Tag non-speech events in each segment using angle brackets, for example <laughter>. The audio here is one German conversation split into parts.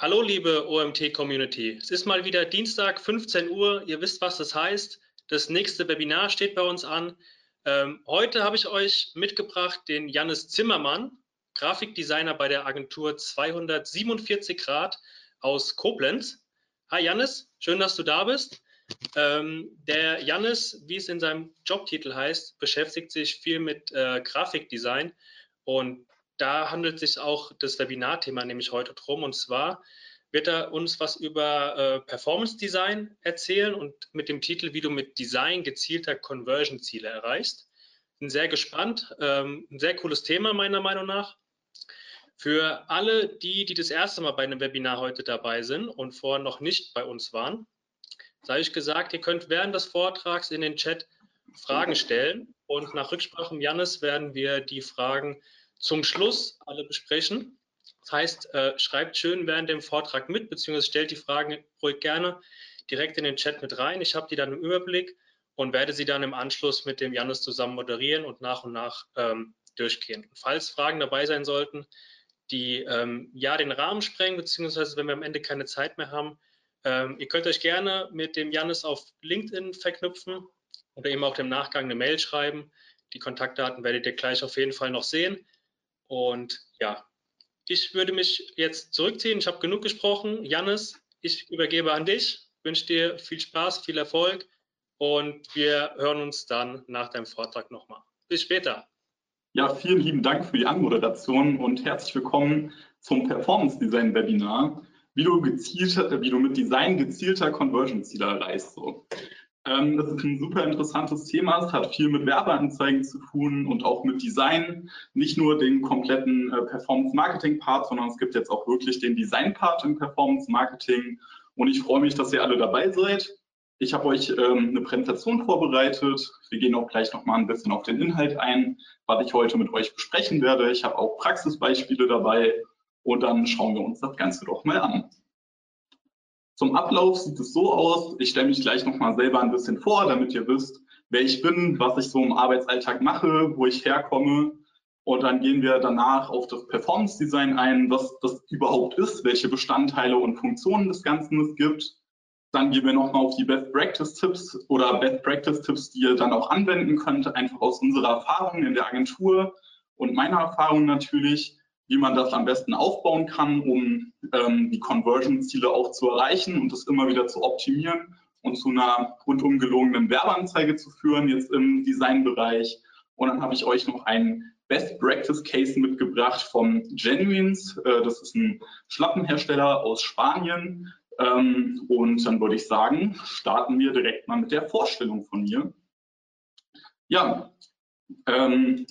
Hallo liebe OMT-Community. Es ist mal wieder Dienstag, 15 Uhr. Ihr wisst, was das heißt. Das nächste Webinar steht bei uns an. Ähm, heute habe ich euch mitgebracht den Jannis Zimmermann, Grafikdesigner bei der Agentur 247 Grad aus Koblenz. Hi Jannis, schön, dass du da bist. Ähm, der Jannis, wie es in seinem Jobtitel heißt, beschäftigt sich viel mit äh, Grafikdesign und da handelt sich auch das Webinarthema nämlich heute drum. Und zwar wird er uns was über äh, Performance Design erzählen und mit dem Titel, wie du mit Design gezielter Conversion-Ziele erreichst. Bin sehr gespannt. Ähm, ein sehr cooles Thema meiner Meinung nach. Für alle die, die das erste Mal bei einem Webinar heute dabei sind und vorher noch nicht bei uns waren, sei ich gesagt, ihr könnt während des Vortrags in den Chat Fragen stellen und nach Rücksprache mit Jannis werden wir die Fragen zum Schluss alle besprechen. Das heißt, äh, schreibt schön während dem Vortrag mit, beziehungsweise stellt die Fragen ruhig gerne direkt in den Chat mit rein. Ich habe die dann im Überblick und werde sie dann im Anschluss mit dem Janis zusammen moderieren und nach und nach ähm, durchgehen. Falls Fragen dabei sein sollten, die ähm, ja den Rahmen sprengen, beziehungsweise wenn wir am Ende keine Zeit mehr haben, ähm, ihr könnt euch gerne mit dem Janis auf LinkedIn verknüpfen oder eben auch im Nachgang eine Mail schreiben. Die Kontaktdaten werdet ihr gleich auf jeden Fall noch sehen. Und ja, ich würde mich jetzt zurückziehen. Ich habe genug gesprochen. Jannis, ich übergebe an dich. Ich wünsche dir viel Spaß, viel Erfolg und wir hören uns dann nach deinem Vortrag nochmal. Bis später. Ja, vielen lieben Dank für die Anmoderation und herzlich willkommen zum Performance Design Webinar, wie du, gezielt, wie du mit Design gezielter Conversion-Ziele erreichst. So. Ähm, das ist ein super interessantes Thema. Es hat viel mit Werbeanzeigen zu tun und auch mit Design. Nicht nur den kompletten äh, Performance-Marketing-Part, sondern es gibt jetzt auch wirklich den Design-Part im Performance-Marketing. Und ich freue mich, dass ihr alle dabei seid. Ich habe euch ähm, eine Präsentation vorbereitet. Wir gehen auch gleich noch mal ein bisschen auf den Inhalt ein, was ich heute mit euch besprechen werde. Ich habe auch Praxisbeispiele dabei und dann schauen wir uns das Ganze doch mal an. Zum Ablauf sieht es so aus, ich stelle mich gleich nochmal selber ein bisschen vor, damit ihr wisst, wer ich bin, was ich so im Arbeitsalltag mache, wo ich herkomme. Und dann gehen wir danach auf das Performance Design ein, was das überhaupt ist, welche Bestandteile und Funktionen des Ganzen es gibt. Dann gehen wir nochmal auf die Best Practice Tipps oder Best Practice Tipps, die ihr dann auch anwenden könnt, einfach aus unserer Erfahrung in der Agentur und meiner Erfahrung natürlich wie man das am besten aufbauen kann, um ähm, die Conversion-Ziele auch zu erreichen und das immer wieder zu optimieren und zu einer rundum gelungenen Werbeanzeige zu führen, jetzt im Designbereich. Und dann habe ich euch noch einen Best Practice Case mitgebracht von Genuines. Äh, das ist ein Schlappenhersteller aus Spanien. Ähm, und dann würde ich sagen, starten wir direkt mal mit der Vorstellung von mir. Ja, ähm,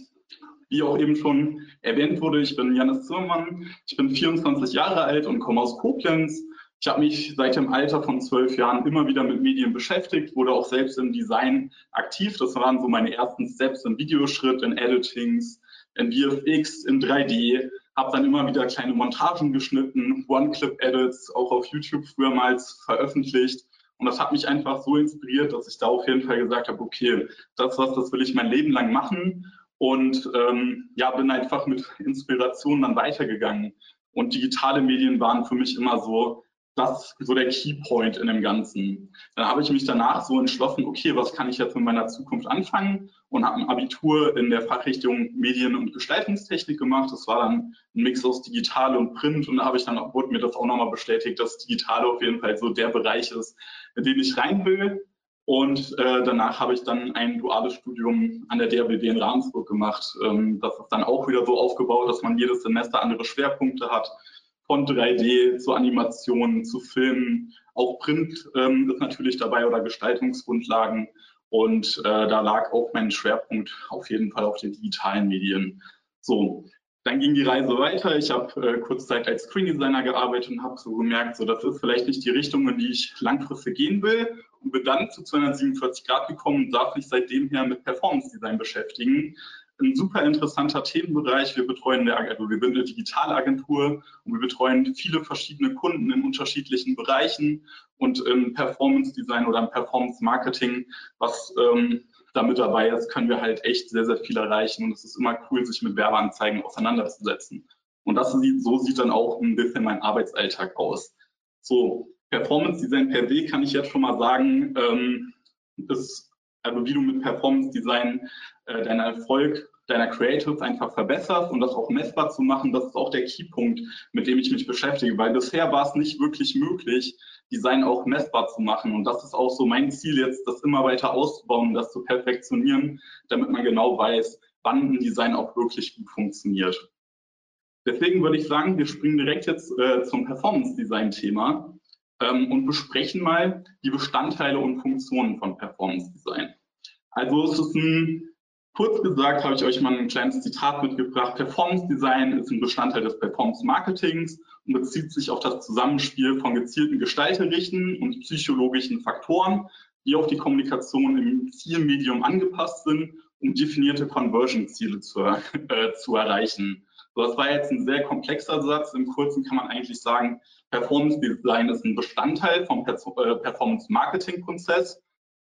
wie auch eben schon erwähnt wurde, ich bin Janis Zimmermann, ich bin 24 Jahre alt und komme aus Koblenz. Ich habe mich seit dem Alter von zwölf Jahren immer wieder mit Medien beschäftigt, wurde auch selbst im Design aktiv. Das waren so meine ersten Steps im Videoschritt, in Editings, in VFX, in 3D. Habe dann immer wieder kleine Montagen geschnitten, One-Clip-Edits, auch auf YouTube frühermals veröffentlicht. Und das hat mich einfach so inspiriert, dass ich da auf jeden Fall gesagt habe, okay, das was, das will ich mein Leben lang machen und ähm, ja, bin einfach mit Inspiration dann weitergegangen. Und digitale Medien waren für mich immer so das so der Keypoint in dem Ganzen. Dann habe ich mich danach so entschlossen, okay, was kann ich jetzt in meiner Zukunft anfangen und habe ein Abitur in der Fachrichtung Medien- und Gestaltungstechnik gemacht. Das war dann ein Mix aus Digital und Print und da habe ich dann auch, wurde mir das auch nochmal bestätigt, dass Digitale auf jeden Fall so der Bereich ist, in den ich rein will. Und äh, danach habe ich dann ein duales Studium an der DRBW in Ravensburg gemacht. Ähm, das ist dann auch wieder so aufgebaut, dass man jedes Semester andere Schwerpunkte hat. Von 3D zu Animationen, zu Filmen. Auch Print ähm, ist natürlich dabei oder Gestaltungsgrundlagen. Und äh, da lag auch mein Schwerpunkt auf jeden Fall auf den digitalen Medien. So, dann ging die Reise weiter. Ich habe äh, kurz Zeit als Screen Designer gearbeitet und habe so gemerkt, so das ist vielleicht nicht die Richtung, in die ich langfristig gehen will und bin dann zu 247 Grad gekommen und darf mich seitdem her mit Performance Design beschäftigen. Ein super interessanter Themenbereich. Wir betreuen eine, also wir sind eine Digitalagentur und wir betreuen viele verschiedene Kunden in unterschiedlichen Bereichen und im Performance Design oder im Performance Marketing, was ähm, damit dabei ist, können wir halt echt sehr, sehr viel erreichen und es ist immer cool, sich mit Werbeanzeigen auseinanderzusetzen. Und das sieht, so sieht dann auch ein bisschen mein Arbeitsalltag aus. So, Performance Design per se kann ich jetzt schon mal sagen, ähm, ist, also wie du mit Performance Design äh, deinen Erfolg deiner Creatives einfach verbesserst und das auch messbar zu machen, das ist auch der Keypunkt, mit dem ich mich beschäftige, weil bisher war es nicht wirklich möglich, Design auch messbar zu machen und das ist auch so mein Ziel jetzt, das immer weiter auszubauen, das zu perfektionieren, damit man genau weiß, wann ein Design auch wirklich gut funktioniert. Deswegen würde ich sagen, wir springen direkt jetzt äh, zum Performance-Design-Thema ähm, und besprechen mal die Bestandteile und Funktionen von Performance-Design. Also es ist ein Kurz gesagt habe ich euch mal ein kleines Zitat mitgebracht. Performance Design ist ein Bestandteil des Performance Marketings und bezieht sich auf das Zusammenspiel von gezielten gestalterischen und psychologischen Faktoren, die auf die Kommunikation im Zielmedium angepasst sind, um definierte Conversion-Ziele zu, äh, zu erreichen. So, das war jetzt ein sehr komplexer Satz. Im Kurzen kann man eigentlich sagen, Performance Design ist ein Bestandteil vom äh, Performance Marketing Prozess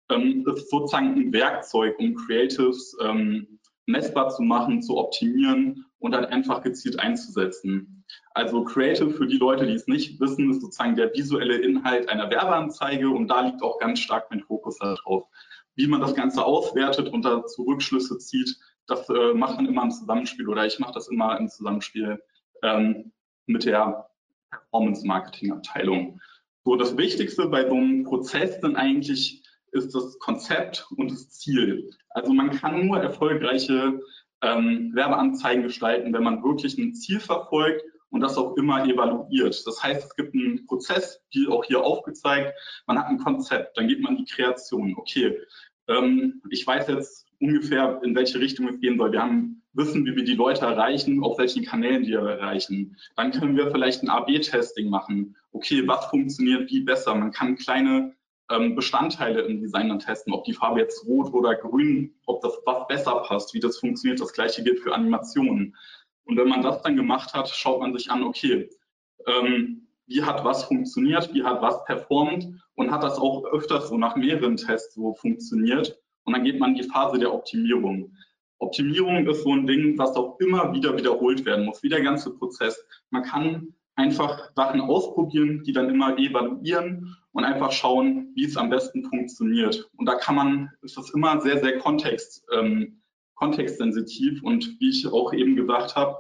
ähm, ist sozusagen ein Werkzeug, um Creatives ähm, messbar zu machen, zu optimieren und dann einfach gezielt einzusetzen. Also Creative für die Leute, die es nicht wissen, ist sozusagen der visuelle Inhalt einer Werbeanzeige und da liegt auch ganz stark mein Fokus darauf. Wie man das Ganze auswertet und dazu Rückschlüsse zieht, das äh, macht man immer im Zusammenspiel oder ich mache das immer im Zusammenspiel ähm, mit der Performance Marketing Abteilung. So, das Wichtigste bei so einem Prozess sind eigentlich ist das Konzept und das Ziel. Also man kann nur erfolgreiche ähm, Werbeanzeigen gestalten, wenn man wirklich ein Ziel verfolgt und das auch immer evaluiert. Das heißt, es gibt einen Prozess, wie auch hier aufgezeigt, man hat ein Konzept, dann geht man in die Kreation. Okay, ähm, ich weiß jetzt ungefähr, in welche Richtung es gehen soll. Wir haben wissen, wie wir die Leute erreichen, auf welchen Kanälen die erreichen. Dann können wir vielleicht ein AB-Testing machen. Okay, was funktioniert wie besser? Man kann kleine ähm, Bestandteile im Design dann testen, ob die Farbe jetzt rot oder grün, ob das was besser passt, wie das funktioniert. Das gleiche gilt für Animationen. Und wenn man das dann gemacht hat, schaut man sich an, okay, ähm, wie hat was funktioniert, wie hat was performt und hat das auch öfters so nach mehreren Tests so funktioniert. Und dann geht man in die Phase der Optimierung. Optimierung ist so ein Ding, was auch immer wieder wiederholt werden muss, wie der ganze Prozess. Man kann einfach Sachen ausprobieren, die dann immer evaluieren und einfach schauen, wie es am besten funktioniert. Und da kann man, ist das immer sehr, sehr kontext, ähm, kontextsensitiv und wie ich auch eben gesagt habe,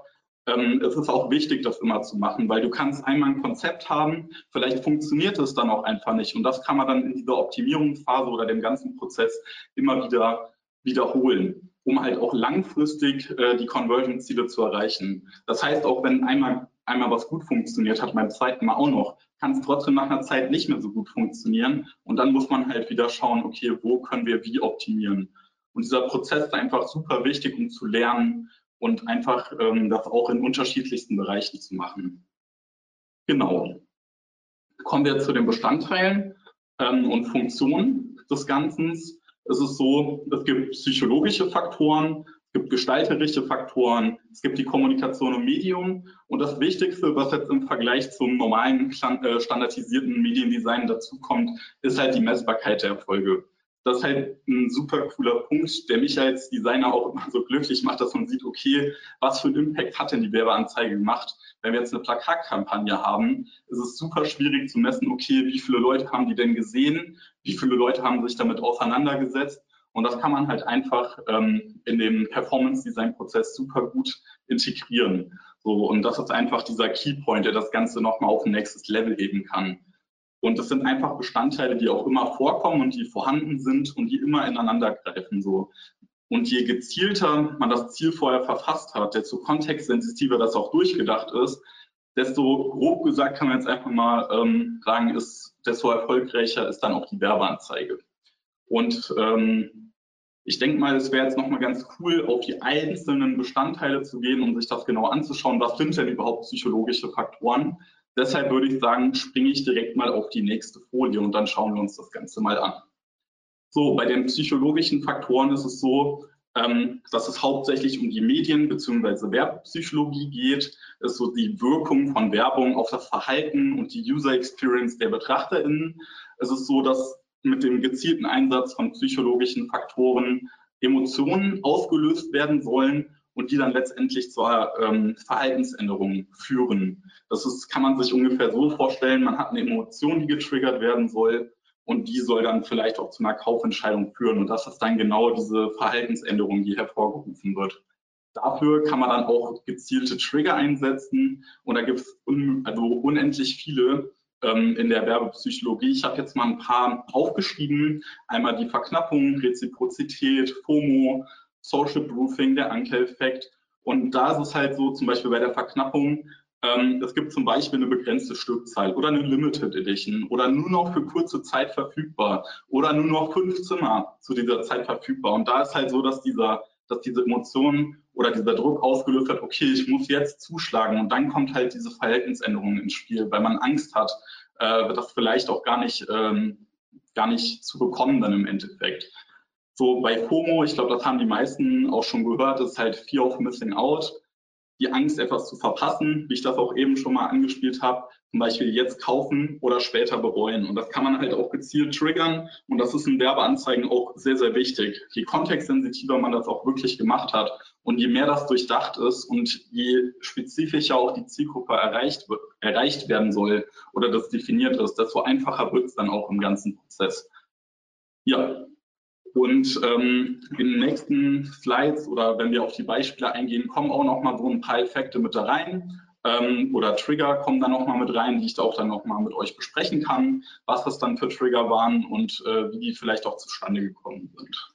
ähm, es ist auch wichtig, das immer zu machen, weil du kannst einmal ein Konzept haben, vielleicht funktioniert es dann auch einfach nicht und das kann man dann in dieser Optimierungsphase oder dem ganzen Prozess immer wieder wiederholen, um halt auch langfristig äh, die Conversion-Ziele zu erreichen. Das heißt, auch wenn einmal einmal was gut funktioniert hat, beim zweiten Mal auch noch, kann es trotzdem nach einer Zeit nicht mehr so gut funktionieren. Und dann muss man halt wieder schauen, okay, wo können wir wie optimieren. Und dieser Prozess ist einfach super wichtig, um zu lernen und einfach ähm, das auch in unterschiedlichsten Bereichen zu machen. Genau. Kommen wir zu den Bestandteilen ähm, und Funktionen des Ganzen. Es ist so, es gibt psychologische Faktoren, es gibt gestalterische Faktoren, es gibt die Kommunikation im Medium und das Wichtigste, was jetzt im Vergleich zum normalen äh, standardisierten Mediendesign dazukommt, ist halt die Messbarkeit der Erfolge. Das ist halt ein super cooler Punkt, der mich als Designer auch immer so glücklich macht, dass man sieht, okay, was für einen Impact hat denn die Werbeanzeige gemacht? Wenn wir jetzt eine Plakatkampagne haben, ist es super schwierig zu messen, okay, wie viele Leute haben die denn gesehen? Wie viele Leute haben sich damit auseinandergesetzt? Und das kann man halt einfach ähm, in dem Performance-Design-Prozess super gut integrieren. So, und das ist einfach dieser Keypoint, der das Ganze nochmal auf ein nächstes Level heben kann. Und das sind einfach Bestandteile, die auch immer vorkommen und die vorhanden sind und die immer ineinander greifen. So. Und je gezielter man das Ziel vorher verfasst hat, desto kontextsensitiver das auch durchgedacht ist, desto grob gesagt kann man jetzt einfach mal ähm, sagen, ist, desto erfolgreicher ist dann auch die Werbeanzeige. Und ähm, ich denke mal, es wäre jetzt nochmal ganz cool, auf die einzelnen Bestandteile zu gehen, um sich das genau anzuschauen. Was sind denn überhaupt psychologische Faktoren? Deshalb würde ich sagen, springe ich direkt mal auf die nächste Folie und dann schauen wir uns das Ganze mal an. So, bei den psychologischen Faktoren ist es so, ähm, dass es hauptsächlich um die Medien- bzw. Werbepsychologie geht. Es ist so die Wirkung von Werbung auf das Verhalten und die User Experience der BetrachterInnen. Es ist so, dass mit dem gezielten Einsatz von psychologischen Faktoren Emotionen ausgelöst werden sollen und die dann letztendlich zur ähm, Verhaltensänderung führen. Das ist, kann man sich ungefähr so vorstellen, man hat eine Emotion, die getriggert werden soll und die soll dann vielleicht auch zu einer Kaufentscheidung führen und das ist dann genau diese Verhaltensänderung, die hervorgerufen wird. Dafür kann man dann auch gezielte Trigger einsetzen und da gibt es un also unendlich viele ähm, in der Werbepsychologie. Ich habe jetzt mal ein paar aufgeschrieben. Einmal die Verknappung, Reziprozität, FOMO, Social Proofing, der Anker-Effekt. Und da ist es halt so, zum Beispiel bei der Verknappung, ähm, es gibt zum Beispiel eine begrenzte Stückzahl oder eine Limited Edition oder nur noch für kurze Zeit verfügbar oder nur noch fünf Zimmer zu dieser Zeit verfügbar. Und da ist halt so, dass dieser dass diese Emotion oder dieser Druck ausgelöst hat, okay, ich muss jetzt zuschlagen und dann kommt halt diese Verhältnisänderung ins Spiel, weil man Angst hat, äh, das vielleicht auch gar nicht, ähm, gar nicht zu bekommen dann im Endeffekt. So bei FOMO, ich glaube, das haben die meisten auch schon gehört, ist halt Fear of Missing Out die Angst, etwas zu verpassen, wie ich das auch eben schon mal angespielt habe, zum Beispiel jetzt kaufen oder später bereuen. Und das kann man halt auch gezielt triggern und das ist in Werbeanzeigen auch sehr, sehr wichtig. Je kontextsensitiver man das auch wirklich gemacht hat und je mehr das durchdacht ist und je spezifischer auch die Zielgruppe erreicht, erreicht werden soll oder das definiert ist, desto einfacher wird es dann auch im ganzen Prozess. Ja, und ähm, in den nächsten Slides oder wenn wir auf die Beispiele eingehen, kommen auch noch mal so ein paar Effekte mit da rein ähm, oder Trigger kommen dann noch mal mit rein, die ich da auch dann noch mal mit euch besprechen kann, was das dann für Trigger waren und äh, wie die vielleicht auch zustande gekommen sind.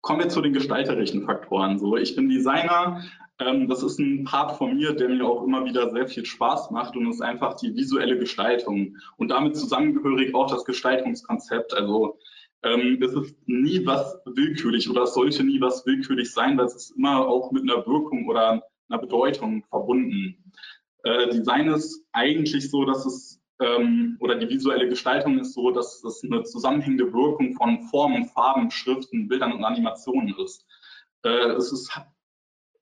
Kommen wir zu den gestalterischen Faktoren. So, ich bin Designer. Ähm, das ist ein Part von mir, der mir auch immer wieder sehr viel Spaß macht und ist einfach die visuelle Gestaltung und damit zusammengehörig auch das Gestaltungskonzept. Also ähm, es ist nie was willkürlich oder sollte nie was willkürlich sein, weil es ist immer auch mit einer Wirkung oder einer Bedeutung verbunden. Äh, Design ist eigentlich so, dass es ähm, oder die visuelle Gestaltung ist so, dass es eine zusammenhängende Wirkung von Formen, Farben, Schriften, Bildern und Animationen ist. Äh, es ist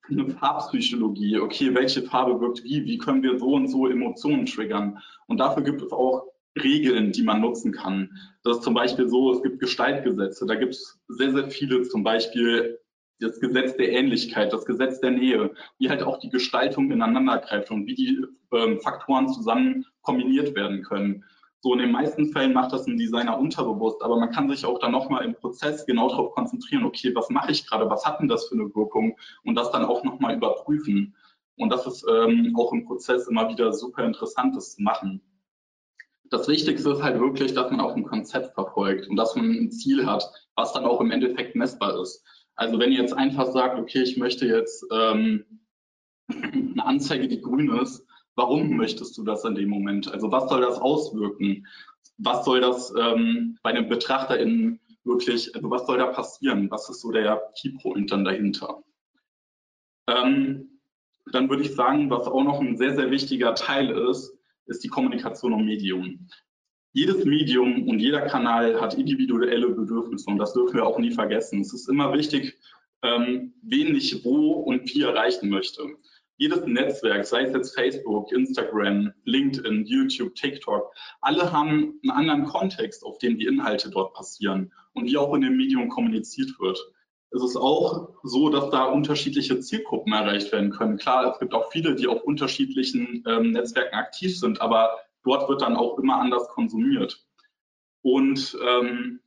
eine Farbpsychologie. Okay, welche Farbe wirkt wie? Wie können wir so und so Emotionen triggern? Und dafür gibt es auch Regeln, die man nutzen kann. Das ist zum Beispiel so, es gibt Gestaltgesetze, da gibt es sehr, sehr viele, zum Beispiel das Gesetz der Ähnlichkeit, das Gesetz der Nähe, wie halt auch die Gestaltung ineinander greift und wie die ähm, Faktoren zusammen kombiniert werden können. So in den meisten Fällen macht das ein Designer unterbewusst, aber man kann sich auch dann nochmal im Prozess genau darauf konzentrieren, okay, was mache ich gerade, was hat denn das für eine Wirkung und das dann auch nochmal überprüfen. Und das ist ähm, auch im Prozess immer wieder super interessant, das zu machen das Wichtigste ist halt wirklich, dass man auch ein Konzept verfolgt und dass man ein Ziel hat, was dann auch im Endeffekt messbar ist. Also wenn ihr jetzt einfach sagt, okay, ich möchte jetzt ähm, <clears throat> eine Anzeige, die grün ist, warum möchtest du das in dem Moment? Also was soll das auswirken? Was soll das ähm, bei den BetrachterInnen wirklich, also was soll da passieren? Was ist so der Keypoint dann dahinter? Ähm, dann würde ich sagen, was auch noch ein sehr, sehr wichtiger Teil ist, ist die Kommunikation im Medium. Jedes Medium und jeder Kanal hat individuelle Bedürfnisse und das dürfen wir auch nie vergessen. Es ist immer wichtig, ähm, wen ich wo und wie erreichen möchte. Jedes Netzwerk, sei es jetzt Facebook, Instagram, LinkedIn, YouTube, TikTok, alle haben einen anderen Kontext, auf dem die Inhalte dort passieren und wie auch in dem Medium kommuniziert wird. Es ist auch so, dass da unterschiedliche Zielgruppen erreicht werden können. Klar, es gibt auch viele, die auf unterschiedlichen ähm, Netzwerken aktiv sind, aber dort wird dann auch immer anders konsumiert. Und ähm,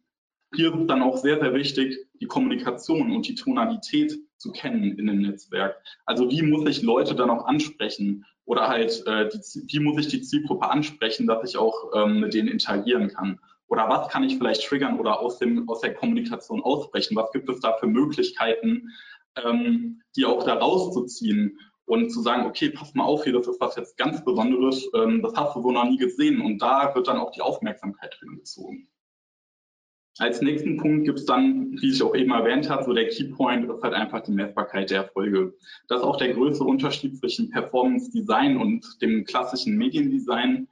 hier ist dann auch sehr, sehr wichtig, die Kommunikation und die Tonalität zu kennen in dem Netzwerk. Also wie muss ich Leute dann auch ansprechen oder halt, äh, die, wie muss ich die Zielgruppe ansprechen, dass ich auch ähm, mit denen interagieren kann. Oder was kann ich vielleicht triggern oder aus, dem, aus der Kommunikation ausbrechen? Was gibt es da für Möglichkeiten, ähm, die auch da rauszuziehen und zu sagen, okay, pass mal auf hier, das ist was jetzt ganz Besonderes, ähm, das hast du so noch nie gesehen und da wird dann auch die Aufmerksamkeit drin gezogen. Als nächsten Punkt gibt es dann, wie ich auch eben erwähnt habe, so der Keypoint ist halt einfach die Messbarkeit der Erfolge. Das ist auch der größte Unterschied zwischen Performance Design und dem klassischen Mediendesign.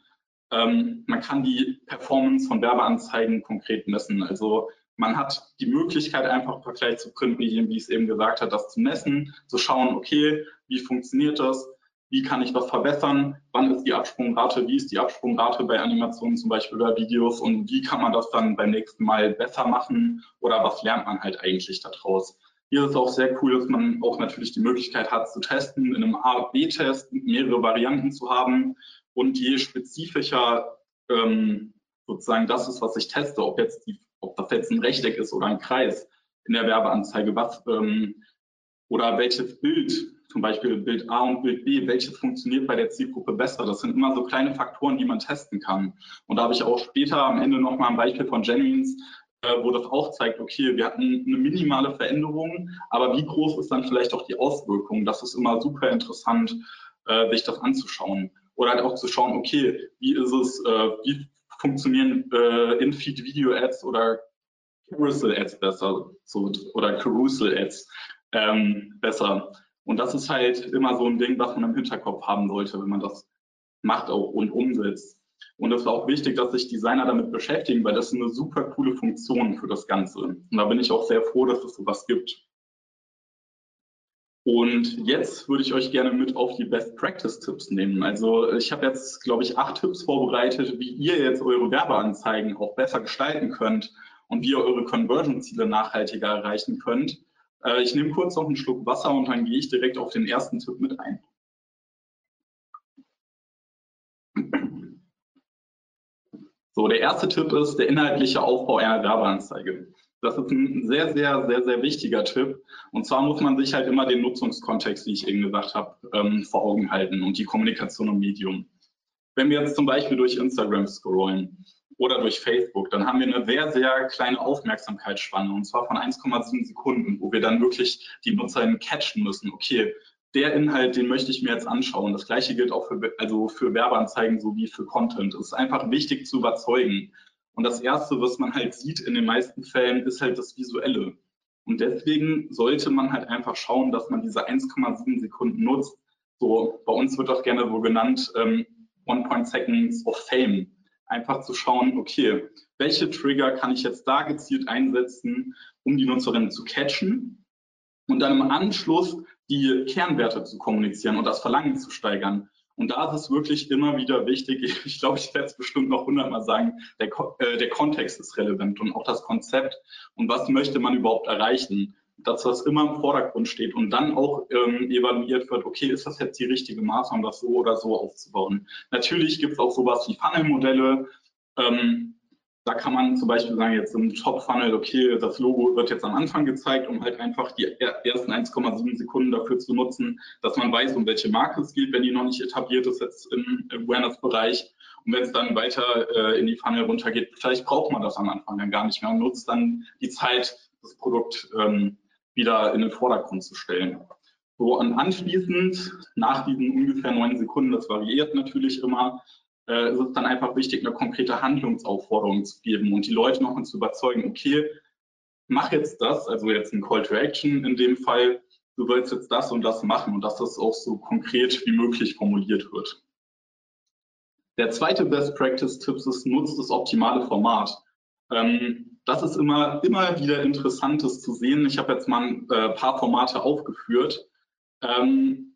Ähm, man kann die Performance von Werbeanzeigen konkret messen. Also man hat die Möglichkeit, einfach Vergleich zu Printmedien, wie es eben gesagt hat, das zu messen, zu schauen, okay, wie funktioniert das, wie kann ich was verbessern, wann ist die Absprungrate, wie ist die Absprungrate bei Animationen zum Beispiel oder Videos? Und wie kann man das dann beim nächsten Mal besser machen? Oder was lernt man halt eigentlich daraus. Hier ist es auch sehr cool, dass man auch natürlich die Möglichkeit hat zu testen, in einem A-B-Test mehrere Varianten zu haben und je spezifischer ähm, sozusagen das ist, was ich teste, ob jetzt die, ob das jetzt ein Rechteck ist oder ein Kreis in der Werbeanzeige, was ähm, oder welches Bild, zum Beispiel Bild A und Bild B, welches funktioniert bei der Zielgruppe besser. Das sind immer so kleine Faktoren, die man testen kann. Und da habe ich auch später am Ende nochmal ein Beispiel von Genuines, äh, wo das auch zeigt, okay, wir hatten eine minimale Veränderung, aber wie groß ist dann vielleicht auch die Auswirkung? Das ist immer super interessant, äh, sich das anzuschauen. Oder halt auch zu schauen, okay, wie ist es, äh, wie funktionieren äh, In-Feed-Video-Ads oder Carousel-Ads besser so, oder Carousel-Ads ähm, besser. Und das ist halt immer so ein Ding, was man im Hinterkopf haben sollte, wenn man das macht auch und umsetzt. Und es ist auch wichtig, dass sich Designer damit beschäftigen, weil das ist eine super coole Funktion für das Ganze. Und da bin ich auch sehr froh, dass es sowas gibt. Und jetzt würde ich euch gerne mit auf die Best Practice Tipps nehmen. Also ich habe jetzt, glaube ich, acht Tipps vorbereitet, wie ihr jetzt eure Werbeanzeigen auch besser gestalten könnt und wie ihr eure Conversion-Ziele nachhaltiger erreichen könnt. Äh, ich nehme kurz noch einen Schluck Wasser und dann gehe ich direkt auf den ersten Tipp mit ein. So, der erste Tipp ist der inhaltliche Aufbau einer Werbeanzeige. Das ist ein sehr, sehr, sehr, sehr wichtiger Tipp. Und zwar muss man sich halt immer den Nutzungskontext, wie ich eben gesagt habe, ähm, vor Augen halten und die Kommunikation im Medium. Wenn wir jetzt zum Beispiel durch Instagram scrollen oder durch Facebook, dann haben wir eine sehr, sehr kleine Aufmerksamkeitsspanne und zwar von 1,7 Sekunden, wo wir dann wirklich die Nutzerinnen catchen müssen. Okay, der Inhalt, den möchte ich mir jetzt anschauen. Das gleiche gilt auch für, also für Werbeanzeigen sowie für Content. Es ist einfach wichtig zu überzeugen. Und das Erste, was man halt sieht in den meisten Fällen, ist halt das Visuelle. Und deswegen sollte man halt einfach schauen, dass man diese 1,7 Sekunden nutzt. So, bei uns wird das gerne so genannt, ähm, One Point Seconds of Fame. Einfach zu schauen, okay, welche Trigger kann ich jetzt da gezielt einsetzen, um die Nutzerin zu catchen und dann im Anschluss die Kernwerte zu kommunizieren und das Verlangen zu steigern. Und da ist es wirklich immer wieder wichtig, <laughs> ich glaube, ich werde es bestimmt noch hundertmal sagen, der, äh, der Kontext ist relevant und auch das Konzept und was möchte man überhaupt erreichen. Dass das immer im Vordergrund steht und dann auch ähm, evaluiert wird, okay, ist das jetzt die richtige Maßnahme, das so oder so aufzubauen. Natürlich gibt es auch sowas wie Funnel-Modelle, ähm, da kann man zum Beispiel sagen, jetzt im Top-Funnel, okay, das Logo wird jetzt am Anfang gezeigt, um halt einfach die ersten 1,7 Sekunden dafür zu nutzen, dass man weiß, um welche Marke es geht, wenn die noch nicht etabliert ist jetzt im Awareness-Bereich. Und wenn es dann weiter äh, in die Funnel runtergeht, vielleicht braucht man das am Anfang dann gar nicht mehr und nutzt dann die Zeit, das Produkt ähm, wieder in den Vordergrund zu stellen. So, und anschließend, nach diesen ungefähr neun Sekunden, das variiert natürlich immer, äh, ist es dann einfach wichtig, eine konkrete Handlungsaufforderung zu geben und die Leute nochmal zu überzeugen, okay, mach jetzt das, also jetzt ein Call to Action in dem Fall, du sollst jetzt das und das machen und dass das auch so konkret wie möglich formuliert wird. Der zweite Best Practice Tipp ist, nutzt das optimale Format. Ähm, das ist immer, immer wieder Interessantes zu sehen. Ich habe jetzt mal ein äh, paar Formate aufgeführt. Ähm,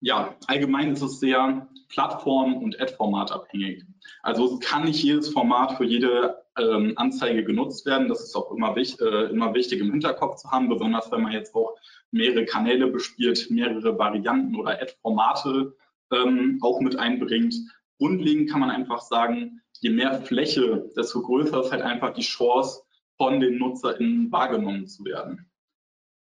ja, allgemein ist es sehr Plattform- und Ad-Format abhängig. Also kann nicht jedes Format für jede ähm, Anzeige genutzt werden. Das ist auch immer, wich, äh, immer wichtig im Hinterkopf zu haben, besonders wenn man jetzt auch mehrere Kanäle bespielt, mehrere Varianten oder Ad-Formate ähm, auch mit einbringt. Grundlegend kann man einfach sagen, je mehr Fläche, desto größer ist halt einfach die Chance, von den NutzerInnen wahrgenommen zu werden.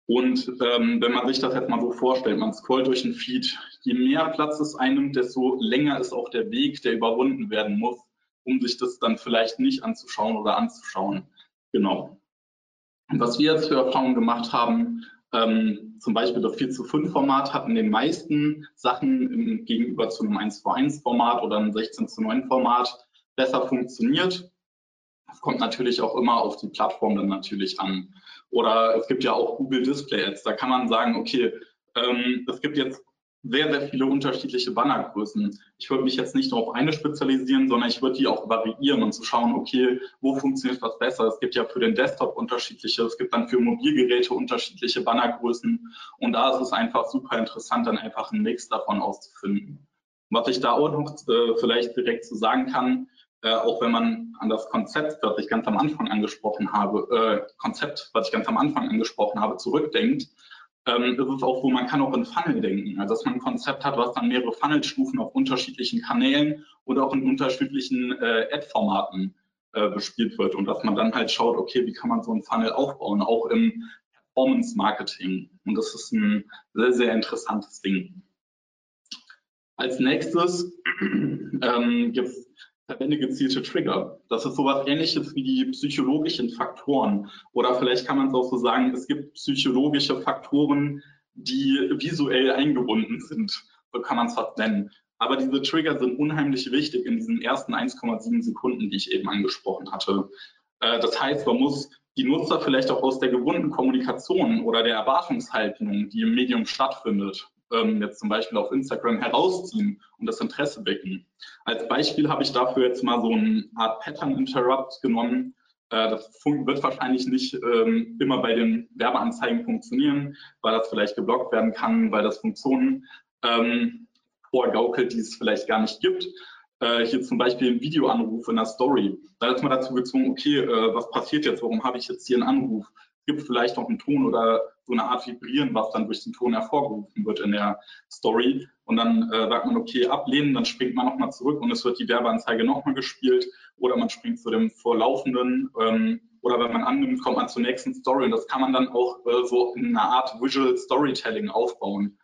Und ähm, wenn man sich das jetzt mal so vorstellt, man scrollt durch den Feed, je mehr Platz es einnimmt, desto länger ist auch der Weg, der überwunden werden muss, um sich das dann vielleicht nicht anzuschauen oder anzuschauen. Genau. Und was wir jetzt für Erfahrungen gemacht haben, ähm, zum Beispiel das 4 zu 5 Format hat in den meisten Sachen im, gegenüber zu einem 1 zu 1 Format oder einem 16 zu 9 Format besser funktioniert. Das kommt natürlich auch immer auf die Plattform dann natürlich an. Oder es gibt ja auch Google Display Ads. Da kann man sagen, okay, ähm, es gibt jetzt sehr, sehr viele unterschiedliche Bannergrößen. Ich würde mich jetzt nicht nur auf eine spezialisieren, sondern ich würde die auch variieren und zu schauen, okay, wo funktioniert was besser. Es gibt ja für den Desktop unterschiedliche, es gibt dann für Mobilgeräte unterschiedliche Bannergrößen und da ist es einfach super interessant, dann einfach einen Mix davon auszufinden. Was ich da auch noch äh, vielleicht direkt zu sagen kann, äh, auch wenn man an das Konzept, das ich ganz am Anfang angesprochen habe, äh, Konzept, was ich ganz am Anfang angesprochen habe, zurückdenkt, ähm, ist es auch so, man kann auch in Funnel denken. Also dass man ein Konzept hat, was dann mehrere Funnelstufen auf unterschiedlichen Kanälen oder auch in unterschiedlichen äh, Ad-Formaten äh, bespielt wird und dass man dann halt schaut, okay, wie kann man so ein Funnel aufbauen, auch im Performance Marketing. Und das ist ein sehr, sehr interessantes Ding. Als nächstes <clears throat> ähm, gibt es verwende gezielte Trigger. Das ist sowas ähnliches wie die psychologischen Faktoren. Oder vielleicht kann man es auch so sagen, es gibt psychologische Faktoren, die visuell eingebunden sind. So kann man es fast nennen. Aber diese Trigger sind unheimlich wichtig in diesen ersten 1,7 Sekunden, die ich eben angesprochen hatte. Äh, das heißt, man muss die Nutzer vielleicht auch aus der gewohnten Kommunikation oder der Erwartungshaltung, die im Medium stattfindet, ähm, jetzt zum Beispiel auf Instagram herausziehen und das Interesse wecken. Als Beispiel habe ich dafür jetzt mal so eine Art Pattern Interrupt genommen. Äh, das wird wahrscheinlich nicht ähm, immer bei den Werbeanzeigen funktionieren, weil das vielleicht geblockt werden kann, weil das Funktionen ähm, vorgaukelt, die es vielleicht gar nicht gibt. Äh, hier zum Beispiel ein Videoanruf in der Story. Da ist man dazu gezwungen, okay, äh, was passiert jetzt? Warum habe ich jetzt hier einen Anruf? Gibt vielleicht noch einen Ton oder so eine Art Vibrieren, was dann durch den Ton hervorgerufen wird in der Story. Und dann äh, sagt man, okay, ablehnen, dann springt man nochmal zurück und es wird die Werbeanzeige nochmal gespielt oder man springt zu dem vorlaufenden ähm, oder wenn man annimmt, kommt man zur nächsten Story und das kann man dann auch äh, so in einer Art Visual Storytelling aufbauen.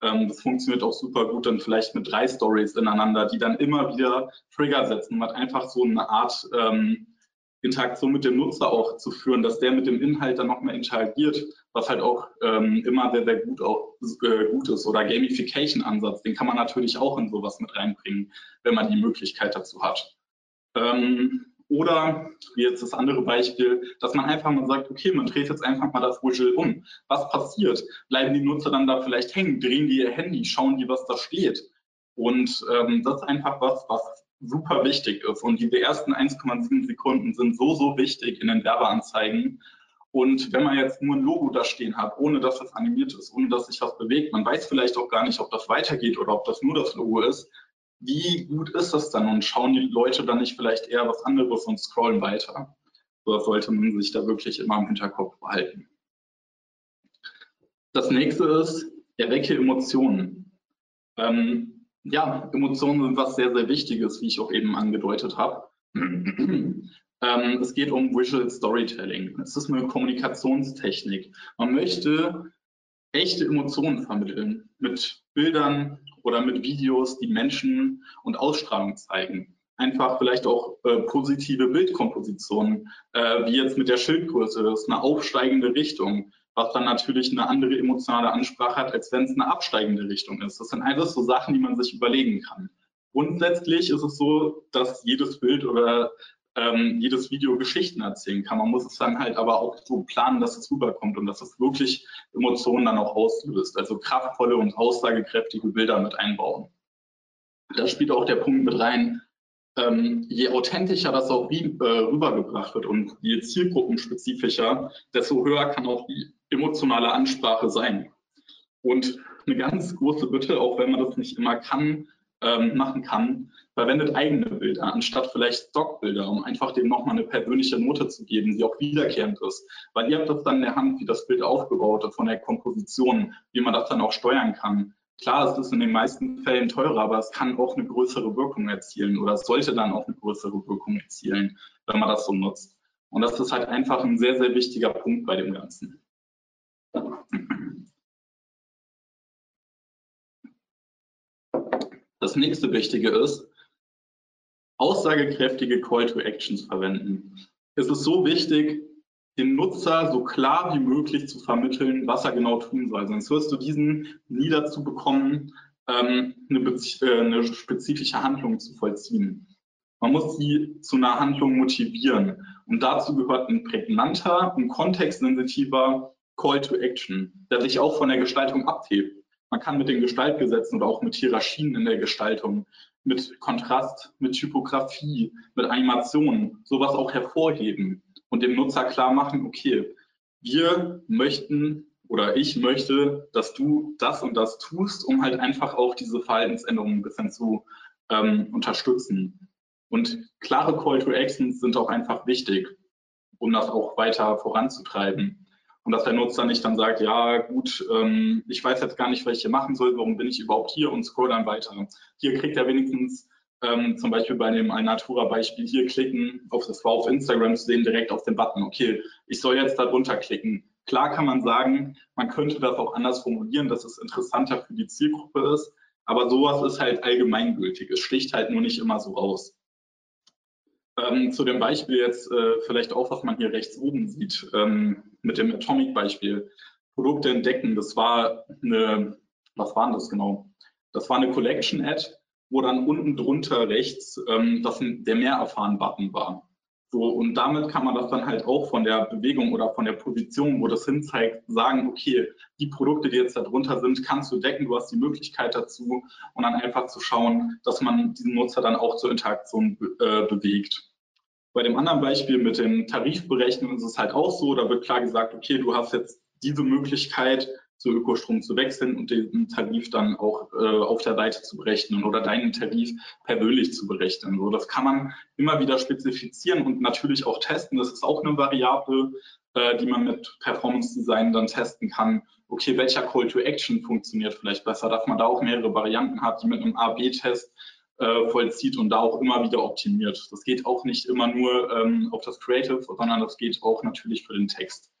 Ähm, das funktioniert auch super gut dann vielleicht mit drei Stories ineinander, die dann immer wieder Trigger setzen. Man hat einfach so eine Art ähm, Interaktion mit dem Nutzer auch zu führen, dass der mit dem Inhalt dann nochmal interagiert, was halt auch ähm, immer sehr, sehr gut, auch, äh, gut ist. Oder Gamification-Ansatz, den kann man natürlich auch in sowas mit reinbringen, wenn man die Möglichkeit dazu hat. Ähm, oder, wie jetzt das andere Beispiel, dass man einfach mal sagt, okay, man dreht jetzt einfach mal das Visual um. Was passiert? Bleiben die Nutzer dann da vielleicht hängen? Drehen die ihr Handy? Schauen die, was da steht? Und ähm, das ist einfach was, was super wichtig ist. Und diese ersten 1,7 Sekunden sind so, so wichtig in den Werbeanzeigen. Und wenn man jetzt nur ein Logo da stehen hat, ohne dass das animiert ist, ohne dass sich was bewegt, man weiß vielleicht auch gar nicht, ob das weitergeht oder ob das nur das Logo ist, wie gut ist das dann und schauen die Leute dann nicht vielleicht eher was anderes und scrollen weiter? So das sollte man sich da wirklich immer im Hinterkopf behalten. Das nächste ist, erwecke Emotionen. Ähm, ja, Emotionen sind was sehr, sehr Wichtiges, wie ich auch eben angedeutet habe. <clears throat> ähm, es geht um Visual Storytelling. Es ist eine Kommunikationstechnik. Man möchte echte Emotionen vermitteln mit Bildern oder mit Videos, die Menschen und Ausstrahlung zeigen. Einfach vielleicht auch äh, positive Bildkompositionen, äh, wie jetzt mit der Schildgröße. Das ist eine aufsteigende Richtung was dann natürlich eine andere emotionale Ansprache hat, als wenn es eine absteigende Richtung ist. Das sind alles so Sachen, die man sich überlegen kann. Grundsätzlich ist es so, dass jedes Bild oder ähm, jedes Video Geschichten erzählen kann. Man muss es dann halt aber auch so planen, dass es rüberkommt und dass es wirklich Emotionen dann auch auslöst. Also kraftvolle und aussagekräftige Bilder mit einbauen. Da spielt auch der Punkt mit rein, ähm, je authentischer das auch äh, rübergebracht wird und je zielgruppenspezifischer, desto höher kann auch die emotionale Ansprache sein. Und eine ganz große Bitte, auch wenn man das nicht immer kann, ähm, machen kann, verwendet eigene Bilder anstatt vielleicht Stockbilder, um einfach dem nochmal eine persönliche Note zu geben, die auch wiederkehrend ist. Weil ihr habt das dann in der Hand, wie das Bild aufgebaut ist, von der Komposition, wie man das dann auch steuern kann. Klar, es ist in den meisten Fällen teurer, aber es kann auch eine größere Wirkung erzielen oder es sollte dann auch eine größere Wirkung erzielen, wenn man das so nutzt. Und das ist halt einfach ein sehr, sehr wichtiger Punkt bei dem Ganzen. Das nächste Wichtige ist, aussagekräftige Call to Actions verwenden. Es ist so wichtig, dem Nutzer so klar wie möglich zu vermitteln, was er genau tun soll. Sonst wirst du diesen nie dazu bekommen, ähm, eine, äh, eine spezifische Handlung zu vollziehen. Man muss sie zu einer Handlung motivieren. Und dazu gehört ein prägnanter und kontextsensitiver Call to Action, der sich auch von der Gestaltung abhebt. Man kann mit den Gestaltgesetzen oder auch mit Hierarchien in der Gestaltung, mit Kontrast, mit Typografie, mit Animationen sowas auch hervorheben und dem Nutzer klar machen, okay, wir möchten oder ich möchte, dass du das und das tust, um halt einfach auch diese Verhaltensänderungen ein bisschen zu ähm, unterstützen. Und klare Call to Actions sind auch einfach wichtig, um das auch weiter voranzutreiben. Und dass der Nutzer nicht dann sagt, ja gut, ähm, ich weiß jetzt gar nicht, was ich hier machen soll, warum bin ich überhaupt hier und scroll dann weiter. Hier kriegt er wenigstens ähm, zum Beispiel bei dem Alnatura-Beispiel hier klicken, auf das war auf Instagram zu sehen, direkt auf den Button, okay, ich soll jetzt da drunter klicken. Klar kann man sagen, man könnte das auch anders formulieren, dass es interessanter für die Zielgruppe ist, aber sowas ist halt allgemeingültig. Es sticht halt nur nicht immer so raus. Ähm, zu dem Beispiel jetzt äh, vielleicht auch, was man hier rechts oben sieht, ähm, mit dem Atomic-Beispiel. Produkte entdecken, das war eine, was war denn das genau? Das war eine Collection-Ad, wo dann unten drunter rechts ähm, das, der Mehr erfahren-Button war. So, und damit kann man das dann halt auch von der Bewegung oder von der Position, wo das hinzeigt, sagen, okay, die Produkte, die jetzt da drunter sind, kannst du decken, du hast die Möglichkeit dazu und dann einfach zu schauen, dass man diesen Nutzer dann auch zur Interaktion äh, bewegt. Bei dem anderen Beispiel mit den Tarifberechnungen ist es halt auch so, da wird klar gesagt, okay, du hast jetzt diese Möglichkeit, zu Ökostrom zu wechseln und den Tarif dann auch äh, auf der Seite zu berechnen oder deinen Tarif persönlich zu berechnen. So, das kann man immer wieder spezifizieren und natürlich auch testen. Das ist auch eine Variable, äh, die man mit Performance Design dann testen kann. Okay, welcher Call to Action funktioniert vielleicht besser, dass man da auch mehrere Varianten hat, die mit einem A-B-Test äh, vollzieht und da auch immer wieder optimiert. Das geht auch nicht immer nur ähm, auf das Creative, sondern das geht auch natürlich für den Text.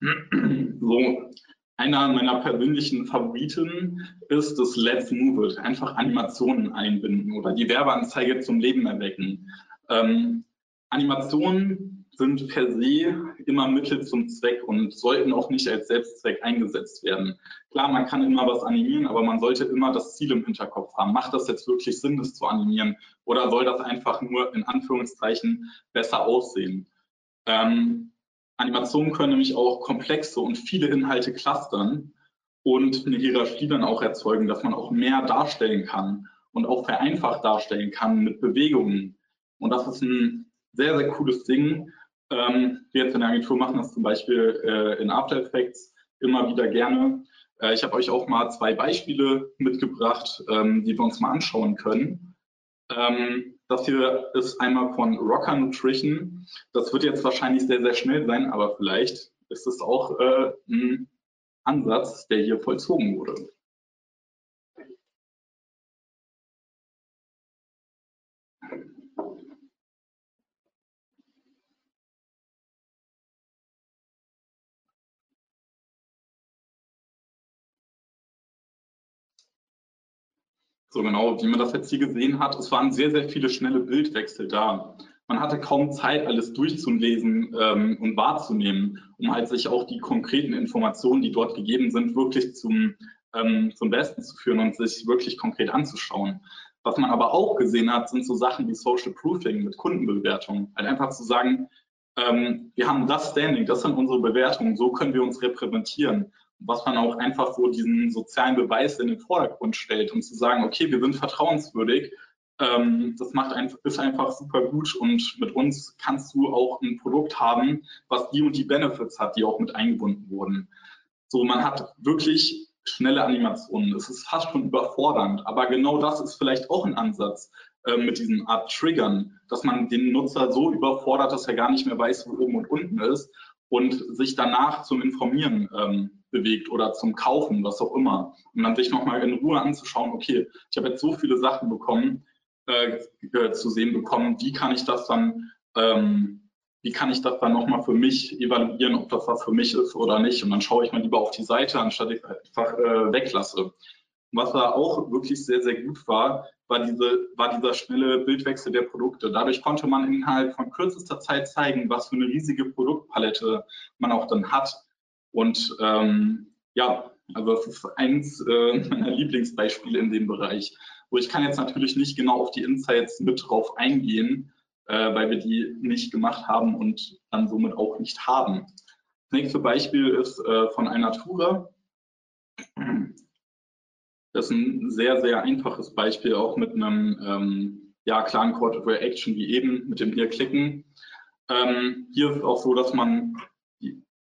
<clears throat> So, einer meiner persönlichen Favoriten ist das Let's Move It, einfach Animationen einbinden oder die Werbeanzeige zum Leben erwecken. Ähm, Animationen sind per se immer Mittel zum Zweck und sollten auch nicht als Selbstzweck eingesetzt werden. Klar, man kann immer was animieren, aber man sollte immer das Ziel im Hinterkopf haben. Macht das jetzt wirklich Sinn, das zu animieren? Oder soll das einfach nur in Anführungszeichen besser aussehen? Ähm, Animationen können nämlich auch komplexe und viele Inhalte clustern und eine Hierarchie dann auch erzeugen, dass man auch mehr darstellen kann und auch vereinfacht darstellen kann mit Bewegungen. Und das ist ein sehr, sehr cooles Ding. Ähm, wir jetzt in der Agentur machen das zum Beispiel äh, in After Effects immer wieder gerne. Äh, ich habe euch auch mal zwei Beispiele mitgebracht, ähm, die wir uns mal anschauen können. Ähm, das hier ist einmal von Rocker Nutrition. Das wird jetzt wahrscheinlich sehr, sehr schnell sein, aber vielleicht ist es auch äh, ein Ansatz, der hier vollzogen wurde. So genau, wie man das jetzt hier gesehen hat, es waren sehr, sehr viele schnelle Bildwechsel da. Man hatte kaum Zeit, alles durchzulesen ähm, und wahrzunehmen, um halt sich auch die konkreten Informationen, die dort gegeben sind, wirklich zum, ähm, zum Besten zu führen und sich wirklich konkret anzuschauen. Was man aber auch gesehen hat, sind so Sachen wie Social Proofing mit Kundenbewertung. Halt einfach zu sagen, ähm, wir haben das Standing, das sind unsere Bewertungen, so können wir uns repräsentieren was man auch einfach so diesen sozialen Beweis in den Vordergrund stellt, um zu sagen, okay, wir sind vertrauenswürdig, ähm, das macht ein, ist einfach super gut und mit uns kannst du auch ein Produkt haben, was die und die Benefits hat, die auch mit eingebunden wurden. So, man hat wirklich schnelle Animationen. Es ist fast schon überfordernd, aber genau das ist vielleicht auch ein Ansatz äh, mit diesen Art Triggern, dass man den Nutzer so überfordert, dass er gar nicht mehr weiß, wo oben und unten ist und sich danach zum Informieren ähm, bewegt oder zum Kaufen, was auch immer. Und dann sich nochmal in Ruhe anzuschauen, okay, ich habe jetzt so viele Sachen bekommen, äh, zu sehen bekommen, wie kann ich das dann, ähm, wie kann ich das dann nochmal für mich evaluieren, ob das was für mich ist oder nicht. Und dann schaue ich mal lieber auf die Seite, anstatt ich einfach äh, weglasse. Was da auch wirklich sehr, sehr gut war, war, diese, war dieser schnelle Bildwechsel der Produkte. Dadurch konnte man innerhalb von kürzester Zeit zeigen, was für eine riesige Produktpalette man auch dann hat und ähm, ja, also das ist eins äh, meiner Lieblingsbeispiele in dem Bereich, wo ich kann jetzt natürlich nicht genau auf die Insights mit drauf eingehen, äh, weil wir die nicht gemacht haben und dann somit auch nicht haben. Das nächste Beispiel ist äh, von Alnatura. Das ist ein sehr, sehr einfaches Beispiel, auch mit einem ähm, ja, klaren Call to Action wie eben, mit dem hier klicken. Ähm, hier ist es auch so, dass man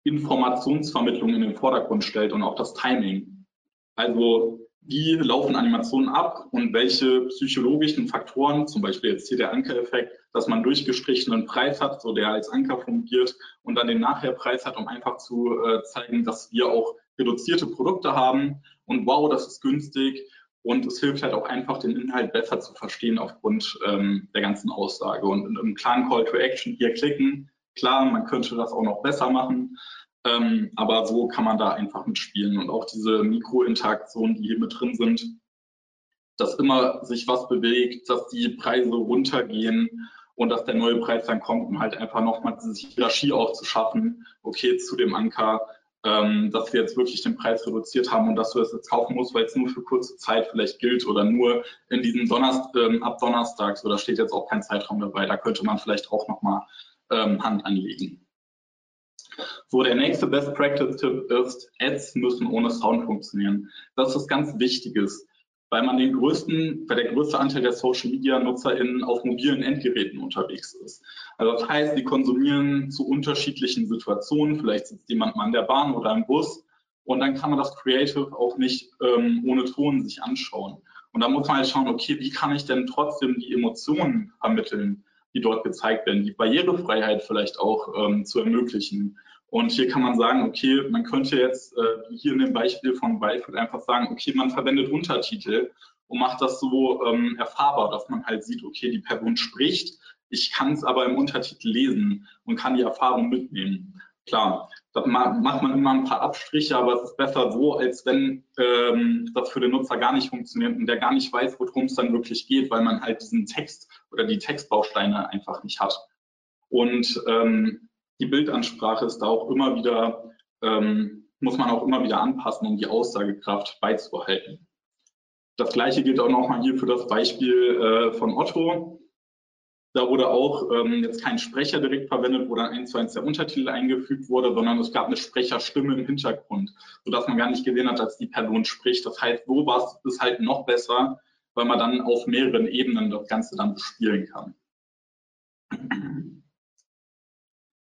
Informationsvermittlung in den Vordergrund stellt und auch das Timing. Also wie laufen Animationen ab und welche psychologischen Faktoren, zum Beispiel jetzt hier der Ankereffekt, dass man durchgestrichenen Preis hat, so der als Anker fungiert und dann den Nachherpreis hat, um einfach zu äh, zeigen, dass wir auch reduzierte Produkte haben und wow, das ist günstig und es hilft halt auch einfach, den Inhalt besser zu verstehen aufgrund ähm, der ganzen Aussage und im klaren Call to Action hier klicken. Klar, man könnte das auch noch besser machen, ähm, aber so kann man da einfach mitspielen und auch diese Mikrointeraktionen, die hier mit drin sind, dass immer sich was bewegt, dass die Preise runtergehen und dass der neue Preis dann kommt, um halt einfach nochmal diese Hierarchie auch zu schaffen. Okay, zu dem Anker, ähm, dass wir jetzt wirklich den Preis reduziert haben und dass du es jetzt kaufen musst, weil es nur für kurze Zeit vielleicht gilt oder nur in diesem Donnerstag, ähm, ab Donnerstags oder steht jetzt auch kein Zeitraum dabei. Da könnte man vielleicht auch nochmal ähm, Hand anlegen. So, der nächste Best Practice-Tipp ist, Ads müssen ohne Sound funktionieren. Das ist ganz Wichtiges, weil man den größten, weil der größte Anteil der Social Media NutzerInnen auf mobilen Endgeräten unterwegs ist. Also das heißt, die konsumieren zu unterschiedlichen Situationen. Vielleicht sitzt jemand mal in der Bahn oder im Bus und dann kann man das Creative auch nicht ähm, ohne Ton sich anschauen. Und da muss man halt schauen, okay, wie kann ich denn trotzdem die Emotionen vermitteln? die dort gezeigt werden, die Barrierefreiheit vielleicht auch ähm, zu ermöglichen. Und hier kann man sagen, okay, man könnte jetzt äh, hier in dem Beispiel von Byfoot einfach sagen, okay, man verwendet Untertitel und macht das so ähm, erfahrbar, dass man halt sieht, okay, die Person spricht, ich kann es aber im Untertitel lesen und kann die Erfahrung mitnehmen. Klar, da macht man immer ein paar Abstriche, aber es ist besser so, als wenn ähm, das für den Nutzer gar nicht funktioniert und der gar nicht weiß, worum es dann wirklich geht, weil man halt diesen Text oder die Textbausteine einfach nicht hat. Und ähm, die Bildansprache ist da auch immer wieder, ähm, muss man auch immer wieder anpassen, um die Aussagekraft beizubehalten. Das gleiche gilt auch nochmal hier für das Beispiel äh, von Otto. Da wurde auch ähm, jetzt kein Sprecher direkt verwendet, wo dann eins zu eins der Untertitel eingefügt wurde, sondern es gab eine Sprecherstimme im Hintergrund, sodass man gar nicht gesehen hat, dass die Person spricht. Das heißt, sowas ist halt noch besser, weil man dann auf mehreren Ebenen das Ganze dann bespielen kann.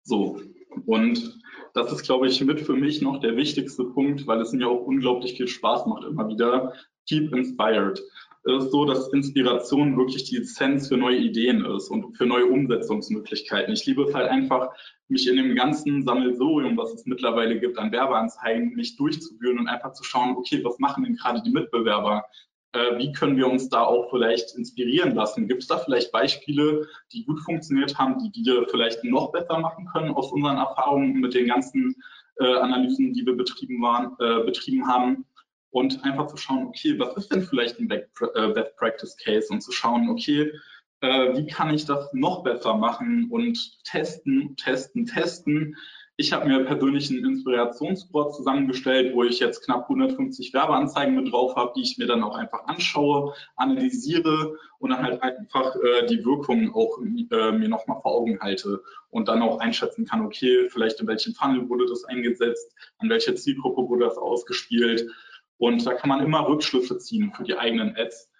So, und das ist, glaube ich, mit für mich noch der wichtigste Punkt, weil es mir auch unglaublich viel Spaß macht immer wieder. Keep inspired ist so, dass Inspiration wirklich die Essenz für neue Ideen ist und für neue Umsetzungsmöglichkeiten. Ich liebe es halt einfach, mich in dem ganzen Sammelsurium, was es mittlerweile gibt an Werbeanzeigen, mich durchzuführen und einfach zu schauen, okay, was machen denn gerade die Mitbewerber? Äh, wie können wir uns da auch vielleicht inspirieren lassen? Gibt es da vielleicht Beispiele, die gut funktioniert haben, die wir vielleicht noch besser machen können aus unseren Erfahrungen mit den ganzen äh, Analysen, die wir betrieben, waren, äh, betrieben haben? und einfach zu schauen, okay, was ist denn vielleicht ein äh, Best Practice Case und zu schauen, okay, äh, wie kann ich das noch besser machen und testen, testen, testen. Ich habe mir persönlich einen Inspirationsboard zusammengestellt, wo ich jetzt knapp 150 Werbeanzeigen mit drauf habe, die ich mir dann auch einfach anschaue, analysiere und dann halt einfach äh, die Wirkungen auch äh, mir nochmal vor Augen halte und dann auch einschätzen kann, okay, vielleicht in welchem Funnel wurde das eingesetzt, an welcher Zielgruppe wurde das ausgespielt und da kann man immer Rückschlüsse ziehen für die eigenen Ads.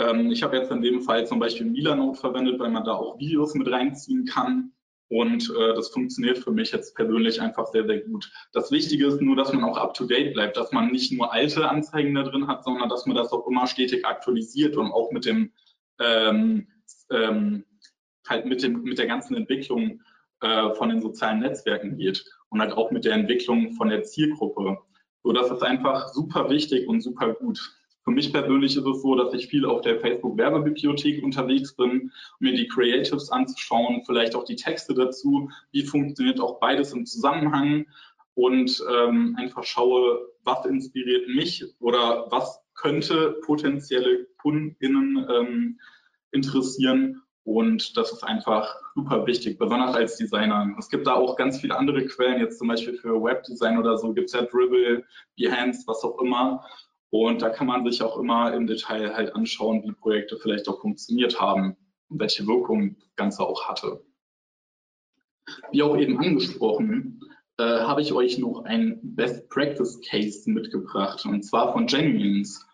Ähm, ich habe jetzt in dem Fall zum Beispiel Milanote verwendet, weil man da auch Videos mit reinziehen kann. Und äh, das funktioniert für mich jetzt persönlich einfach sehr, sehr gut. Das Wichtige ist nur, dass man auch up-to-date bleibt, dass man nicht nur alte Anzeigen da drin hat, sondern dass man das auch immer stetig aktualisiert und auch mit dem ähm, ähm, halt mit dem mit der ganzen Entwicklung äh, von den sozialen Netzwerken geht und halt auch mit der Entwicklung von der Zielgruppe. So, das ist einfach super wichtig und super gut. Für mich persönlich ist es so, dass ich viel auf der Facebook-Werbebibliothek unterwegs bin, um mir die Creatives anzuschauen, vielleicht auch die Texte dazu, wie funktioniert auch beides im Zusammenhang und ähm, einfach schaue, was inspiriert mich oder was könnte potenzielle KundInnen ähm, interessieren und das ist einfach super wichtig, besonders als Designer. Es gibt da auch ganz viele andere Quellen, jetzt zum Beispiel für Webdesign oder so gibt es ja Dribble, Behance, was auch immer. Und da kann man sich auch immer im Detail halt anschauen, wie Projekte vielleicht auch funktioniert haben und welche Wirkung das Ganze auch hatte. Wie auch eben angesprochen, äh, habe ich euch noch ein Best Practice Case mitgebracht, und zwar von Genuines.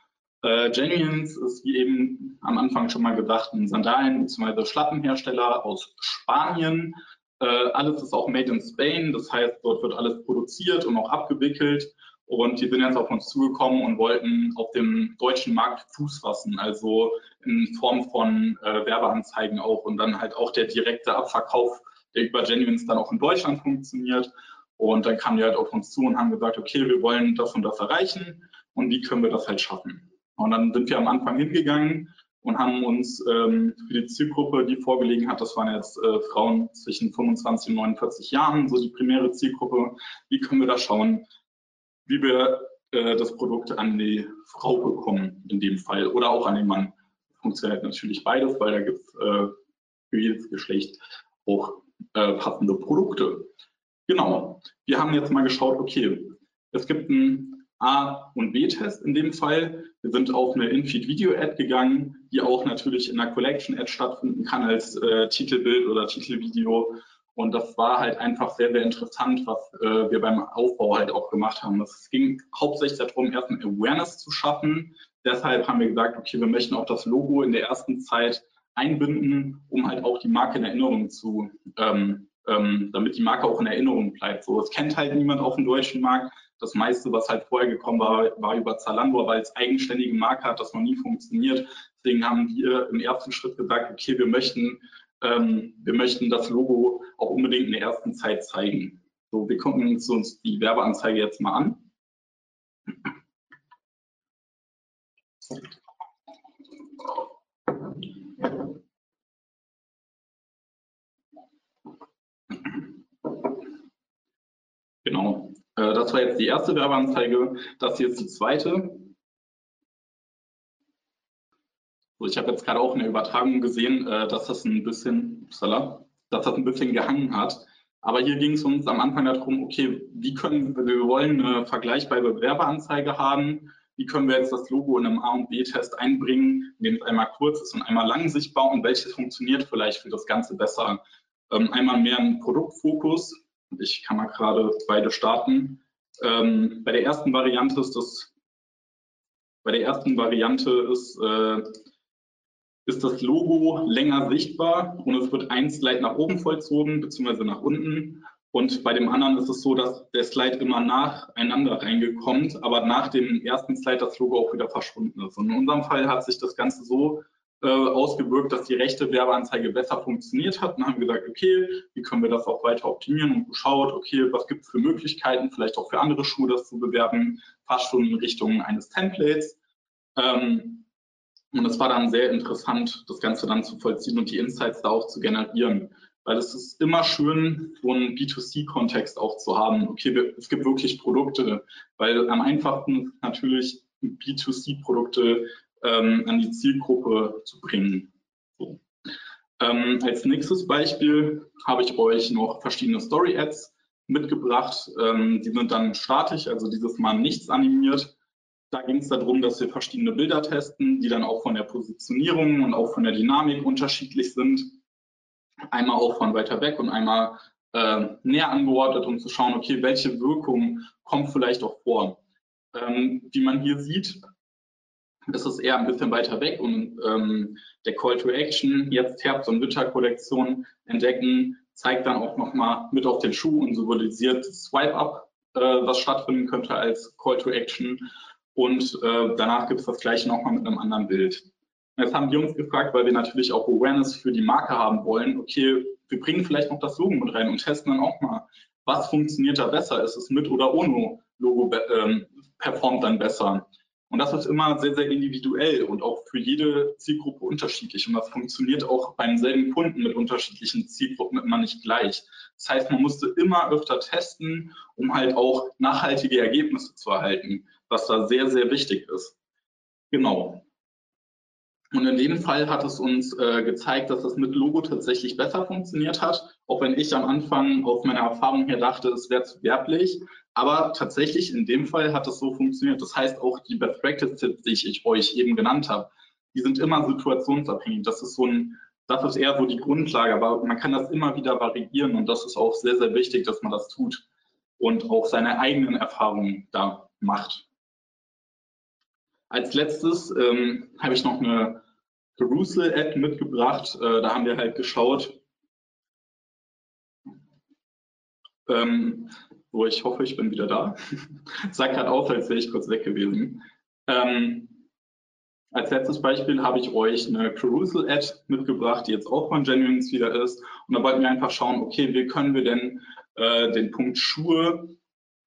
Äh, Genuines ist wie eben am Anfang schon mal gesagt ein Sandalen- bzw. Schlappenhersteller aus Spanien. Äh, alles ist auch made in Spain, das heißt, dort wird alles produziert und auch abgewickelt. Und die sind jetzt auf uns zugekommen und wollten auf dem deutschen Markt Fuß fassen, also in Form von äh, Werbeanzeigen auch und dann halt auch der direkte Abverkauf, der über Genuines dann auch in Deutschland funktioniert. Und dann kamen die halt auf uns zu und haben gesagt, okay, wir wollen das und das erreichen und wie können wir das halt schaffen. Und dann sind wir am Anfang hingegangen und haben uns ähm, für die Zielgruppe, die vorgelegen hat, das waren jetzt äh, Frauen zwischen 25 und 49 Jahren, so die primäre Zielgruppe, wie können wir da schauen, wie wir äh, das Produkt an die Frau bekommen in dem Fall oder auch an den Mann. Funktioniert natürlich beides, weil da gibt es äh, für jedes Geschlecht auch äh, passende Produkte. Genau, wir haben jetzt mal geschaut, okay, es gibt einen A- und B-Test in dem Fall. Wir sind auf eine In-Feed-Video-Ad gegangen, die auch natürlich in einer Collection-Ad stattfinden kann als äh, Titelbild oder Titelvideo. Und das war halt einfach sehr, sehr interessant, was äh, wir beim Aufbau halt auch gemacht haben. Es ging hauptsächlich darum, erstmal Awareness zu schaffen. Deshalb haben wir gesagt, okay, wir möchten auch das Logo in der ersten Zeit einbinden, um halt auch die Marke in Erinnerung zu, ähm, ähm, damit die Marke auch in Erinnerung bleibt. So, es kennt halt niemand auf dem deutschen Markt. Das meiste, was halt vorher gekommen war, war über Zalando, aber als eigenständige Marke hat das noch nie funktioniert. Deswegen haben wir im ersten Schritt gesagt, okay, wir möchten, ähm, wir möchten das Logo auch unbedingt in der ersten Zeit zeigen. So, wir gucken uns die Werbeanzeige jetzt mal an. Genau, äh, das war jetzt die erste Werbeanzeige. Das hier ist die zweite. So, ich habe jetzt gerade auch in der Übertragung gesehen, äh, dass das ein bisschen, upsala, dass das ein bisschen gehangen hat. Aber hier ging es uns am Anfang darum, okay, wie können wir, wir wollen eine vergleichbare Werbeanzeige haben. Wie können wir jetzt das Logo in einem A- und B-Test einbringen, in dem es einmal kurz ist und einmal lang sichtbar und welches funktioniert vielleicht für das Ganze besser? Ähm, einmal mehr ein Produktfokus, ich kann mal gerade beide starten. Ähm, bei der ersten Variante ist das, bei der ersten Variante ist, äh, ist das Logo länger sichtbar und es wird ein Slide nach oben vollzogen beziehungsweise nach unten. Und bei dem anderen ist es so, dass der Slide immer nacheinander reingekommt, aber nach dem ersten Slide das Logo auch wieder verschwunden ist. Und in unserem Fall hat sich das Ganze so äh, ausgewirkt, dass die rechte Werbeanzeige besser funktioniert hat und haben gesagt, okay, wie können wir das auch weiter optimieren und geschaut, okay, was gibt es für Möglichkeiten, vielleicht auch für andere Schuhe das zu bewerben, fast schon in Richtung eines Templates. Ähm, und es war dann sehr interessant, das Ganze dann zu vollziehen und die Insights da auch zu generieren. Weil es ist immer schön, so einen B2C-Kontext auch zu haben. Okay, es gibt wirklich Produkte, weil am einfachsten natürlich B2C-Produkte ähm, an die Zielgruppe zu bringen. So. Ähm, als nächstes Beispiel habe ich euch noch verschiedene Story-Ads mitgebracht. Ähm, die sind dann statisch, also dieses Mal nichts animiert. Da ging es darum, dass wir verschiedene Bilder testen, die dann auch von der Positionierung und auch von der Dynamik unterschiedlich sind. Einmal auch von weiter weg und einmal äh, näher angeordnet, um zu schauen, okay, welche Wirkung kommt vielleicht auch vor. Ähm, wie man hier sieht, ist es eher ein bisschen weiter weg und ähm, der Call to Action, jetzt Herbst- und Winterkollektion entdecken, zeigt dann auch nochmal mit auf den Schuh und symbolisiert Swipe-Up, äh, was stattfinden könnte als Call to Action. Und äh, danach gibt es das gleiche nochmal mit einem anderen Bild. Jetzt haben wir uns gefragt, weil wir natürlich auch Awareness für die Marke haben wollen, okay, wir bringen vielleicht noch das Logo mit rein und testen dann auch mal, was funktioniert da besser? Ist es mit oder ohne Logo ähm, performt dann besser? Und das ist immer sehr, sehr individuell und auch für jede Zielgruppe unterschiedlich. Und das funktioniert auch beim selben Kunden mit unterschiedlichen Zielgruppen immer nicht gleich. Das heißt, man musste immer öfter testen, um halt auch nachhaltige Ergebnisse zu erhalten, was da sehr, sehr wichtig ist. Genau. Und in dem Fall hat es uns äh, gezeigt, dass das mit Logo tatsächlich besser funktioniert hat, auch wenn ich am Anfang aus meiner Erfahrung her dachte, es wäre zu werblich. Aber tatsächlich in dem Fall hat es so funktioniert. Das heißt, auch die Best Practice Tipps, die ich euch eben genannt habe, die sind immer situationsabhängig. Das ist so ein, das ist eher so die Grundlage, aber man kann das immer wieder variieren und das ist auch sehr, sehr wichtig, dass man das tut und auch seine eigenen Erfahrungen da macht. Als letztes ähm, habe ich noch eine Perusal-Ad mitgebracht. Äh, da haben wir halt geschaut, ähm, So, ich hoffe, ich bin wieder da. <laughs> Sah gerade aus, als wäre ich kurz weg gewesen. Ähm, als letztes Beispiel habe ich euch eine Perusal-Ad mitgebracht, die jetzt auch von Genuines wieder ist. Und da wollten wir einfach schauen, okay, wie können wir denn äh, den Punkt Schuhe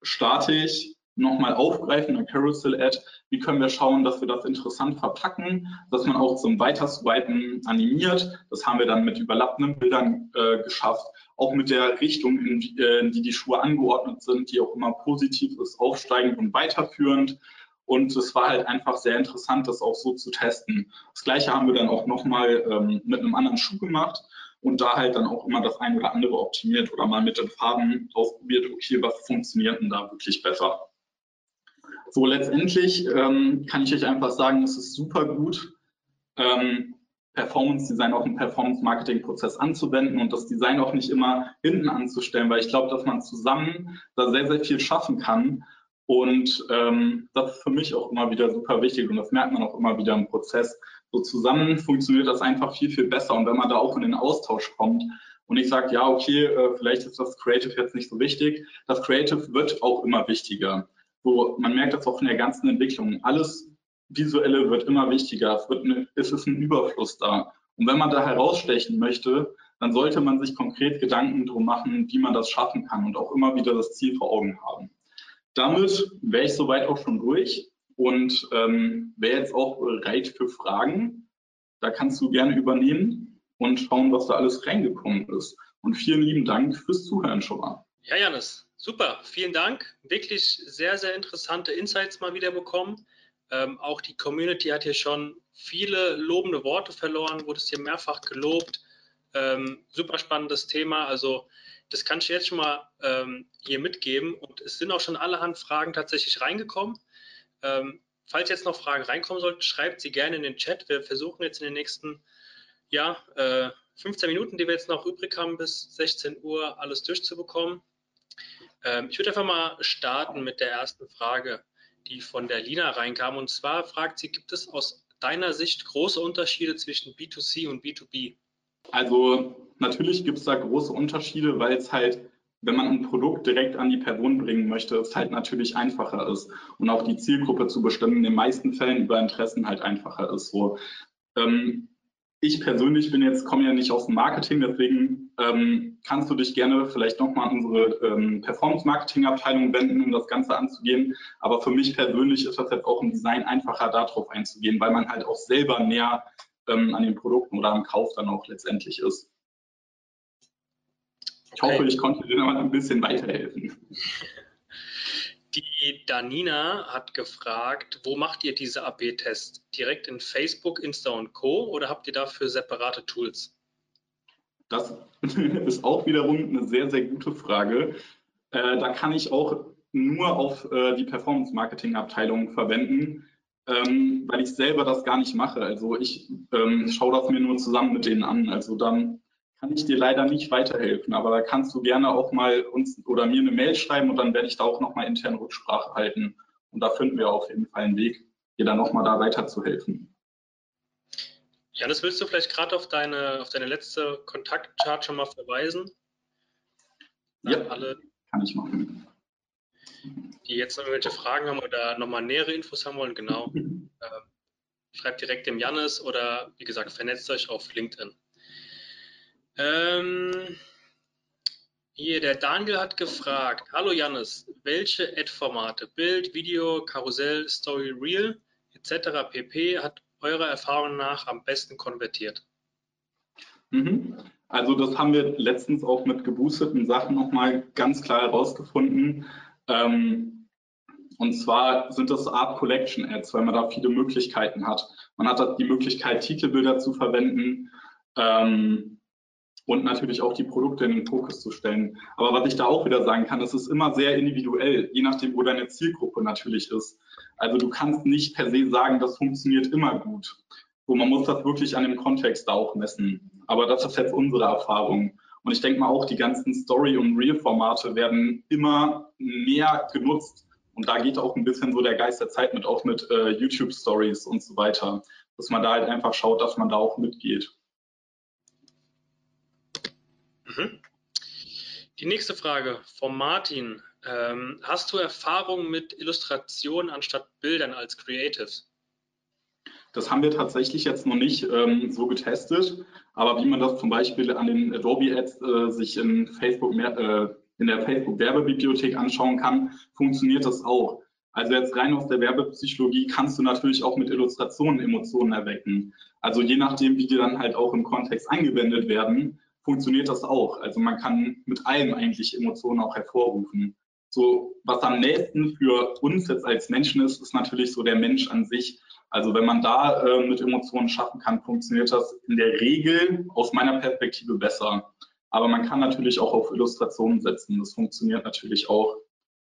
statisch nochmal aufgreifen, eine Carousel-Ad. Wie können wir schauen, dass wir das interessant verpacken, dass man auch zum Weiterswipen animiert. Das haben wir dann mit überlappenden Bildern äh, geschafft. Auch mit der Richtung, in, äh, in die die Schuhe angeordnet sind, die auch immer positiv ist, aufsteigend und weiterführend. Und es war halt einfach sehr interessant, das auch so zu testen. Das gleiche haben wir dann auch nochmal ähm, mit einem anderen Schuh gemacht und da halt dann auch immer das eine oder andere optimiert oder mal mit den Farben ausprobiert, okay, was funktioniert denn da wirklich besser. So, letztendlich ähm, kann ich euch einfach sagen, es ist super gut, ähm, Performance Design auch im Performance Marketing Prozess anzuwenden und das Design auch nicht immer hinten anzustellen, weil ich glaube, dass man zusammen da sehr, sehr viel schaffen kann. Und ähm, das ist für mich auch immer wieder super wichtig und das merkt man auch immer wieder im Prozess. So zusammen funktioniert das einfach viel, viel besser. Und wenn man da auch in den Austausch kommt und ich sage, ja, okay, äh, vielleicht ist das Creative jetzt nicht so wichtig, das Creative wird auch immer wichtiger. So, man merkt das auch in der ganzen Entwicklung. Alles Visuelle wird immer wichtiger. Es, wird eine, es ist ein Überfluss da. Und wenn man da herausstechen möchte, dann sollte man sich konkret Gedanken drum machen, wie man das schaffen kann und auch immer wieder das Ziel vor Augen haben. Damit wäre ich soweit auch schon durch und ähm, wäre jetzt auch bereit für Fragen. Da kannst du gerne übernehmen und schauen, was da alles reingekommen ist. Und vielen lieben Dank fürs Zuhören schon mal. Ja, Janis, Super, vielen Dank. Wirklich sehr, sehr interessante Insights mal wieder bekommen. Ähm, auch die Community hat hier schon viele lobende Worte verloren, wurde es hier mehrfach gelobt. Ähm, super spannendes Thema. Also das kann ich jetzt schon mal ähm, hier mitgeben. Und es sind auch schon allerhand Fragen tatsächlich reingekommen. Ähm, falls jetzt noch Fragen reinkommen sollten, schreibt sie gerne in den Chat. Wir versuchen jetzt in den nächsten ja, äh, 15 Minuten, die wir jetzt noch übrig haben, bis 16 Uhr alles durchzubekommen. Ähm, ich würde einfach mal starten mit der ersten Frage, die von der Lina reinkam. Und zwar fragt sie, gibt es aus deiner Sicht große Unterschiede zwischen B2C und B2B? Also natürlich gibt es da große Unterschiede, weil es halt, wenn man ein Produkt direkt an die Person bringen möchte, es halt natürlich einfacher ist und auch die Zielgruppe zu bestimmen in den meisten Fällen über Interessen halt einfacher ist. So. Ähm, ich persönlich bin jetzt, komme ja nicht aus dem Marketing, deswegen ähm, kannst du dich gerne vielleicht nochmal an unsere ähm, Performance-Marketing-Abteilung wenden, um das Ganze anzugehen. Aber für mich persönlich ist das jetzt auch im Design einfacher, darauf einzugehen, weil man halt auch selber näher ähm, an den Produkten oder am Kauf dann auch letztendlich ist. Ich okay. hoffe, ich konnte dir noch ein bisschen weiterhelfen. Die Danina hat gefragt, wo macht ihr diese AB-Tests? Direkt in Facebook, Insta und Co. oder habt ihr dafür separate Tools? Das <laughs> ist auch wiederum eine sehr, sehr gute Frage. Äh, da kann ich auch nur auf äh, die Performance-Marketing-Abteilung verwenden, ähm, weil ich selber das gar nicht mache. Also ich ähm, schaue das mir nur zusammen mit denen an. Also dann kann ich dir leider nicht weiterhelfen, aber da kannst du gerne auch mal uns oder mir eine Mail schreiben und dann werde ich da auch nochmal intern Rücksprache halten. Und da finden wir auf jeden Fall einen Weg, dir dann nochmal da weiterzuhelfen. Janis, willst du vielleicht gerade auf deine, auf deine letzte Kontaktchart schon mal verweisen? Ja, alle, kann ich machen. Die jetzt irgendwelche Fragen haben oder nochmal nähere Infos haben wollen, genau. <laughs> ähm, schreibt direkt dem Janis oder wie gesagt, vernetzt euch auf LinkedIn. Ähm, hier, der Daniel hat gefragt, hallo Jannis, welche Ad-Formate, Bild, Video, Karussell, Story, Reel etc. pp. hat eurer Erfahrung nach am besten konvertiert? Mhm. Also das haben wir letztens auch mit geboosteten Sachen nochmal ganz klar herausgefunden. Ähm, und zwar sind das Art Collection Ads, weil man da viele Möglichkeiten hat. Man hat die Möglichkeit, Titelbilder zu verwenden. Ähm, und natürlich auch die Produkte in den Fokus zu stellen. Aber was ich da auch wieder sagen kann, es ist immer sehr individuell, je nachdem, wo deine Zielgruppe natürlich ist. Also du kannst nicht per se sagen, das funktioniert immer gut. So, man muss das wirklich an dem Kontext da auch messen. Aber das ist jetzt unsere Erfahrung. Und ich denke mal auch, die ganzen Story- und Real-Formate werden immer mehr genutzt. Und da geht auch ein bisschen so der Geist der Zeit mit, auch mit äh, YouTube-Stories und so weiter. Dass man da halt einfach schaut, dass man da auch mitgeht. Mhm. Die nächste Frage von Martin. Ähm, hast du Erfahrung mit Illustrationen anstatt Bildern als Creatives? Das haben wir tatsächlich jetzt noch nicht ähm, so getestet, aber wie man das zum Beispiel an den Adobe Ads äh, sich in Facebook äh, in der Facebook Werbebibliothek anschauen kann, funktioniert das auch. Also jetzt rein aus der Werbepsychologie kannst du natürlich auch mit Illustrationen Emotionen erwecken. Also je nachdem, wie die dann halt auch im Kontext eingewendet werden, funktioniert das auch. Also man kann mit allem eigentlich Emotionen auch hervorrufen. So, was am nächsten für uns jetzt als Menschen ist, ist natürlich so der Mensch an sich. Also wenn man da äh, mit Emotionen schaffen kann, funktioniert das in der Regel aus meiner Perspektive besser. Aber man kann natürlich auch auf Illustrationen setzen. Das funktioniert natürlich auch.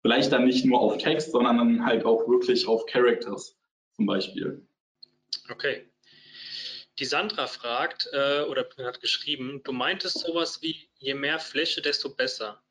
Vielleicht dann nicht nur auf Text, sondern dann halt auch wirklich auf Characters zum Beispiel. Okay. Die Sandra fragt äh, oder hat geschrieben, du meintest sowas wie, je mehr Fläche, desto besser.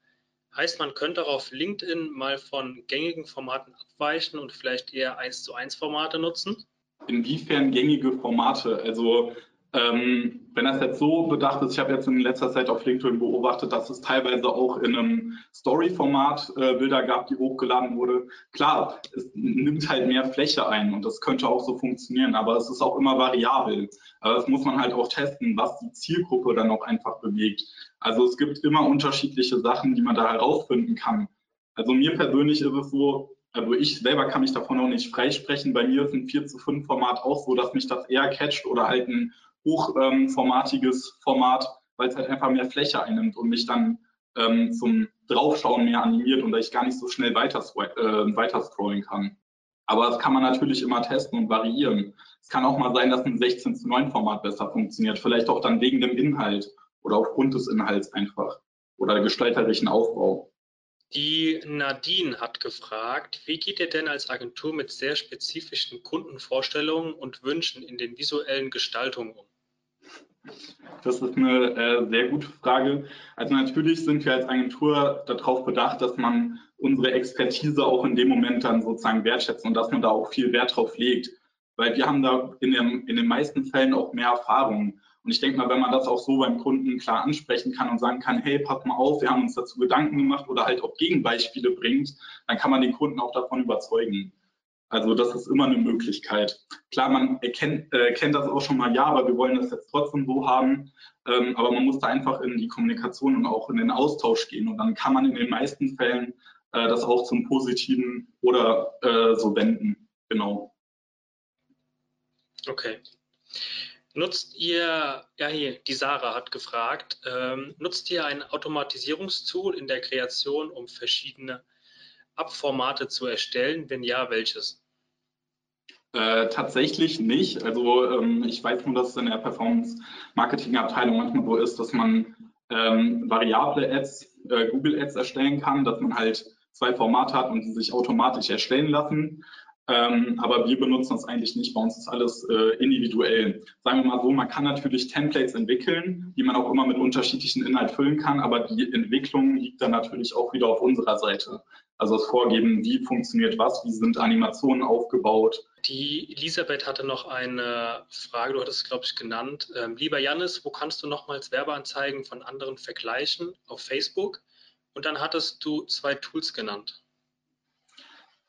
Heißt, man könnte auch auf LinkedIn mal von gängigen Formaten abweichen und vielleicht eher 1 zu 1 Formate nutzen? Inwiefern gängige Formate? Also ähm, wenn das jetzt so bedacht ist, ich habe jetzt in letzter Zeit auf LinkedIn beobachtet, dass es teilweise auch in einem Story-Format äh, Bilder gab, die hochgeladen wurde. Klar, es nimmt halt mehr Fläche ein und das könnte auch so funktionieren, aber es ist auch immer variabel. Aber das muss man halt auch testen, was die Zielgruppe dann auch einfach bewegt. Also es gibt immer unterschiedliche Sachen, die man da herausfinden kann. Also mir persönlich ist es so, also ich selber kann mich davon auch nicht freisprechen. Bei mir ist ein 4 zu 5 Format auch so, dass mich das eher catcht oder halt ein hochformatiges Format, weil es halt einfach mehr Fläche einnimmt und mich dann ähm, zum Draufschauen mehr animiert und da ich gar nicht so schnell weiter, äh, scrollen kann. Aber das kann man natürlich immer testen und variieren. Es kann auch mal sein, dass ein 16 zu 9 Format besser funktioniert, vielleicht auch dann wegen dem Inhalt oder aufgrund des Inhalts einfach oder gestalterischen Aufbau. Die Nadine hat gefragt, wie geht ihr denn als Agentur mit sehr spezifischen Kundenvorstellungen und Wünschen in den visuellen Gestaltungen um? Das ist eine äh, sehr gute Frage. Also natürlich sind wir als Agentur darauf bedacht, dass man unsere Expertise auch in dem Moment dann sozusagen wertschätzt und dass man da auch viel Wert drauf legt. Weil wir haben da in, dem, in den meisten Fällen auch mehr Erfahrung. Und ich denke mal, wenn man das auch so beim Kunden klar ansprechen kann und sagen kann, hey, pass mal auf, wir haben uns dazu Gedanken gemacht oder halt auch Gegenbeispiele bringt, dann kann man den Kunden auch davon überzeugen. Also das ist immer eine Möglichkeit. Klar, man erkennt, äh, kennt das auch schon mal, ja, aber wir wollen das jetzt trotzdem so haben. Ähm, aber man muss da einfach in die Kommunikation und auch in den Austausch gehen. Und dann kann man in den meisten Fällen äh, das auch zum Positiven oder äh, so wenden. Genau. Okay. Nutzt ihr, ja hier, die Sarah hat gefragt, ähm, nutzt ihr ein Automatisierungstool in der Kreation, um verschiedene Abformate zu erstellen? Wenn ja, welches? Äh, tatsächlich nicht. Also ähm, ich weiß nur, dass es in der Performance-Marketing-Abteilung manchmal so ist, dass man ähm, variable Ads, äh, Google Ads erstellen kann, dass man halt zwei Formate hat und die sich automatisch erstellen lassen. Ähm, aber wir benutzen das eigentlich nicht. Bei uns ist alles äh, individuell. Sagen wir mal so, man kann natürlich Templates entwickeln, die man auch immer mit unterschiedlichen Inhalt füllen kann, aber die Entwicklung liegt dann natürlich auch wieder auf unserer Seite. Also das Vorgeben, wie funktioniert was, wie sind Animationen aufgebaut. Die Elisabeth hatte noch eine Frage, du hattest es, glaube ich, genannt. Ähm, lieber Janis, wo kannst du nochmals Werbeanzeigen von anderen vergleichen auf Facebook? Und dann hattest du zwei Tools genannt.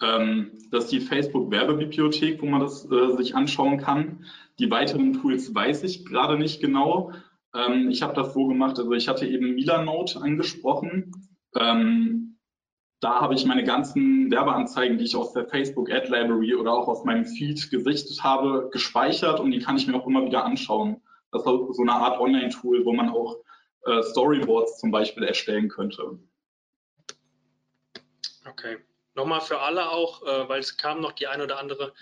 Ähm, das ist die Facebook-Werbebibliothek, wo man das äh, sich anschauen kann. Die weiteren Tools weiß ich gerade nicht genau. Ähm, ich habe das so gemacht, also ich hatte eben Milanote angesprochen. Da habe ich meine ganzen Werbeanzeigen, die ich aus der Facebook Ad Library oder auch aus meinem Feed gesichtet habe, gespeichert und die kann ich mir auch immer wieder anschauen. Das ist so eine Art Online-Tool, wo man auch äh, Storyboards zum Beispiel erstellen könnte. Okay nochmal für alle auch, äh, weil es kam noch die ein oder andere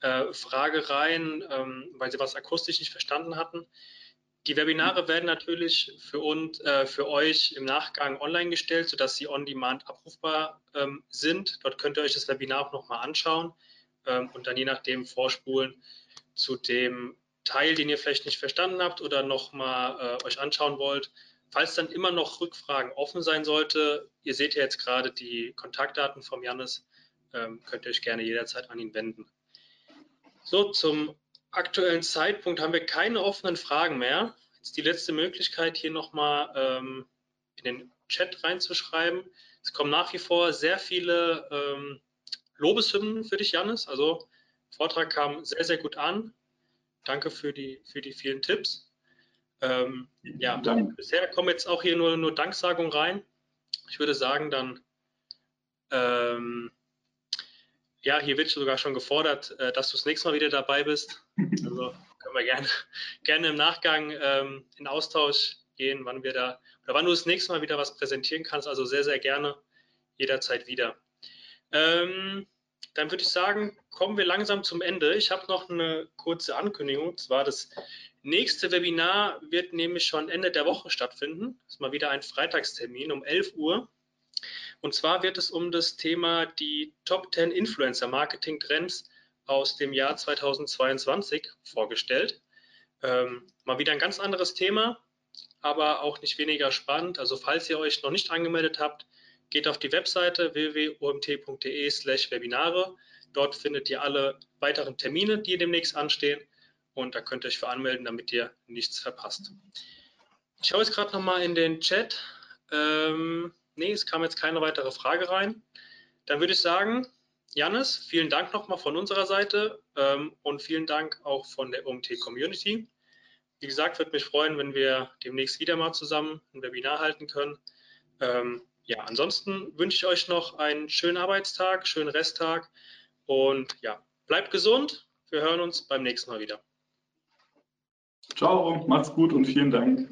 äh, Frage rein, ähm, weil sie was akustisch nicht verstanden hatten. Die Webinare werden natürlich für uns, äh, für euch im Nachgang online gestellt, sodass sie on demand abrufbar ähm, sind. Dort könnt ihr euch das Webinar auch nochmal anschauen ähm, und dann je nachdem vorspulen zu dem Teil, den ihr vielleicht nicht verstanden habt oder nochmal äh, euch anschauen wollt. Falls dann immer noch Rückfragen offen sein sollte, ihr seht ja jetzt gerade die Kontaktdaten vom Jannis, ähm, könnt ihr euch gerne jederzeit an ihn wenden. So, zum aktuellen Zeitpunkt haben wir keine offenen Fragen mehr. Jetzt die letzte Möglichkeit, hier nochmal ähm, in den Chat reinzuschreiben. Es kommen nach wie vor sehr viele ähm, Lobeshymnen für dich, Janis. Also Vortrag kam sehr, sehr gut an. Danke für die, für die vielen Tipps. Ähm, ja, Dank. bisher kommen jetzt auch hier nur, nur Danksagungen rein. Ich würde sagen, dann, ähm, ja, hier wird sogar schon gefordert, äh, dass du das nächste Mal wieder dabei bist. Also können wir gerne, <laughs> gerne im Nachgang ähm, in Austausch gehen, wann wir da oder wann du das nächste Mal wieder was präsentieren kannst. Also sehr, sehr gerne jederzeit wieder. Ähm, dann würde ich sagen, kommen wir langsam zum Ende. Ich habe noch eine kurze Ankündigung. Und zwar das nächste Webinar wird nämlich schon Ende der Woche stattfinden. Das ist mal wieder ein Freitagstermin um 11 Uhr. Und zwar wird es um das Thema die Top 10 Influencer Marketing Trends aus dem Jahr 2022 vorgestellt. Ähm, mal wieder ein ganz anderes Thema, aber auch nicht weniger spannend. Also falls ihr euch noch nicht angemeldet habt, geht auf die Webseite www.omt.de/webinare. Dort findet ihr alle weiteren Termine, die demnächst anstehen und da könnt ihr euch für anmelden, damit ihr nichts verpasst. Ich schaue jetzt gerade nochmal in den Chat. Ähm, nee, es kam jetzt keine weitere Frage rein. Dann würde ich sagen, Janis, vielen Dank nochmal von unserer Seite ähm, und vielen Dank auch von der OMT Community. Wie gesagt, würde mich freuen, wenn wir demnächst wieder mal zusammen ein Webinar halten können. Ähm, ja, ansonsten wünsche ich euch noch einen schönen Arbeitstag, schönen Resttag und ja, bleibt gesund. Wir hören uns beim nächsten Mal wieder. Ciao, macht's gut und vielen Dank.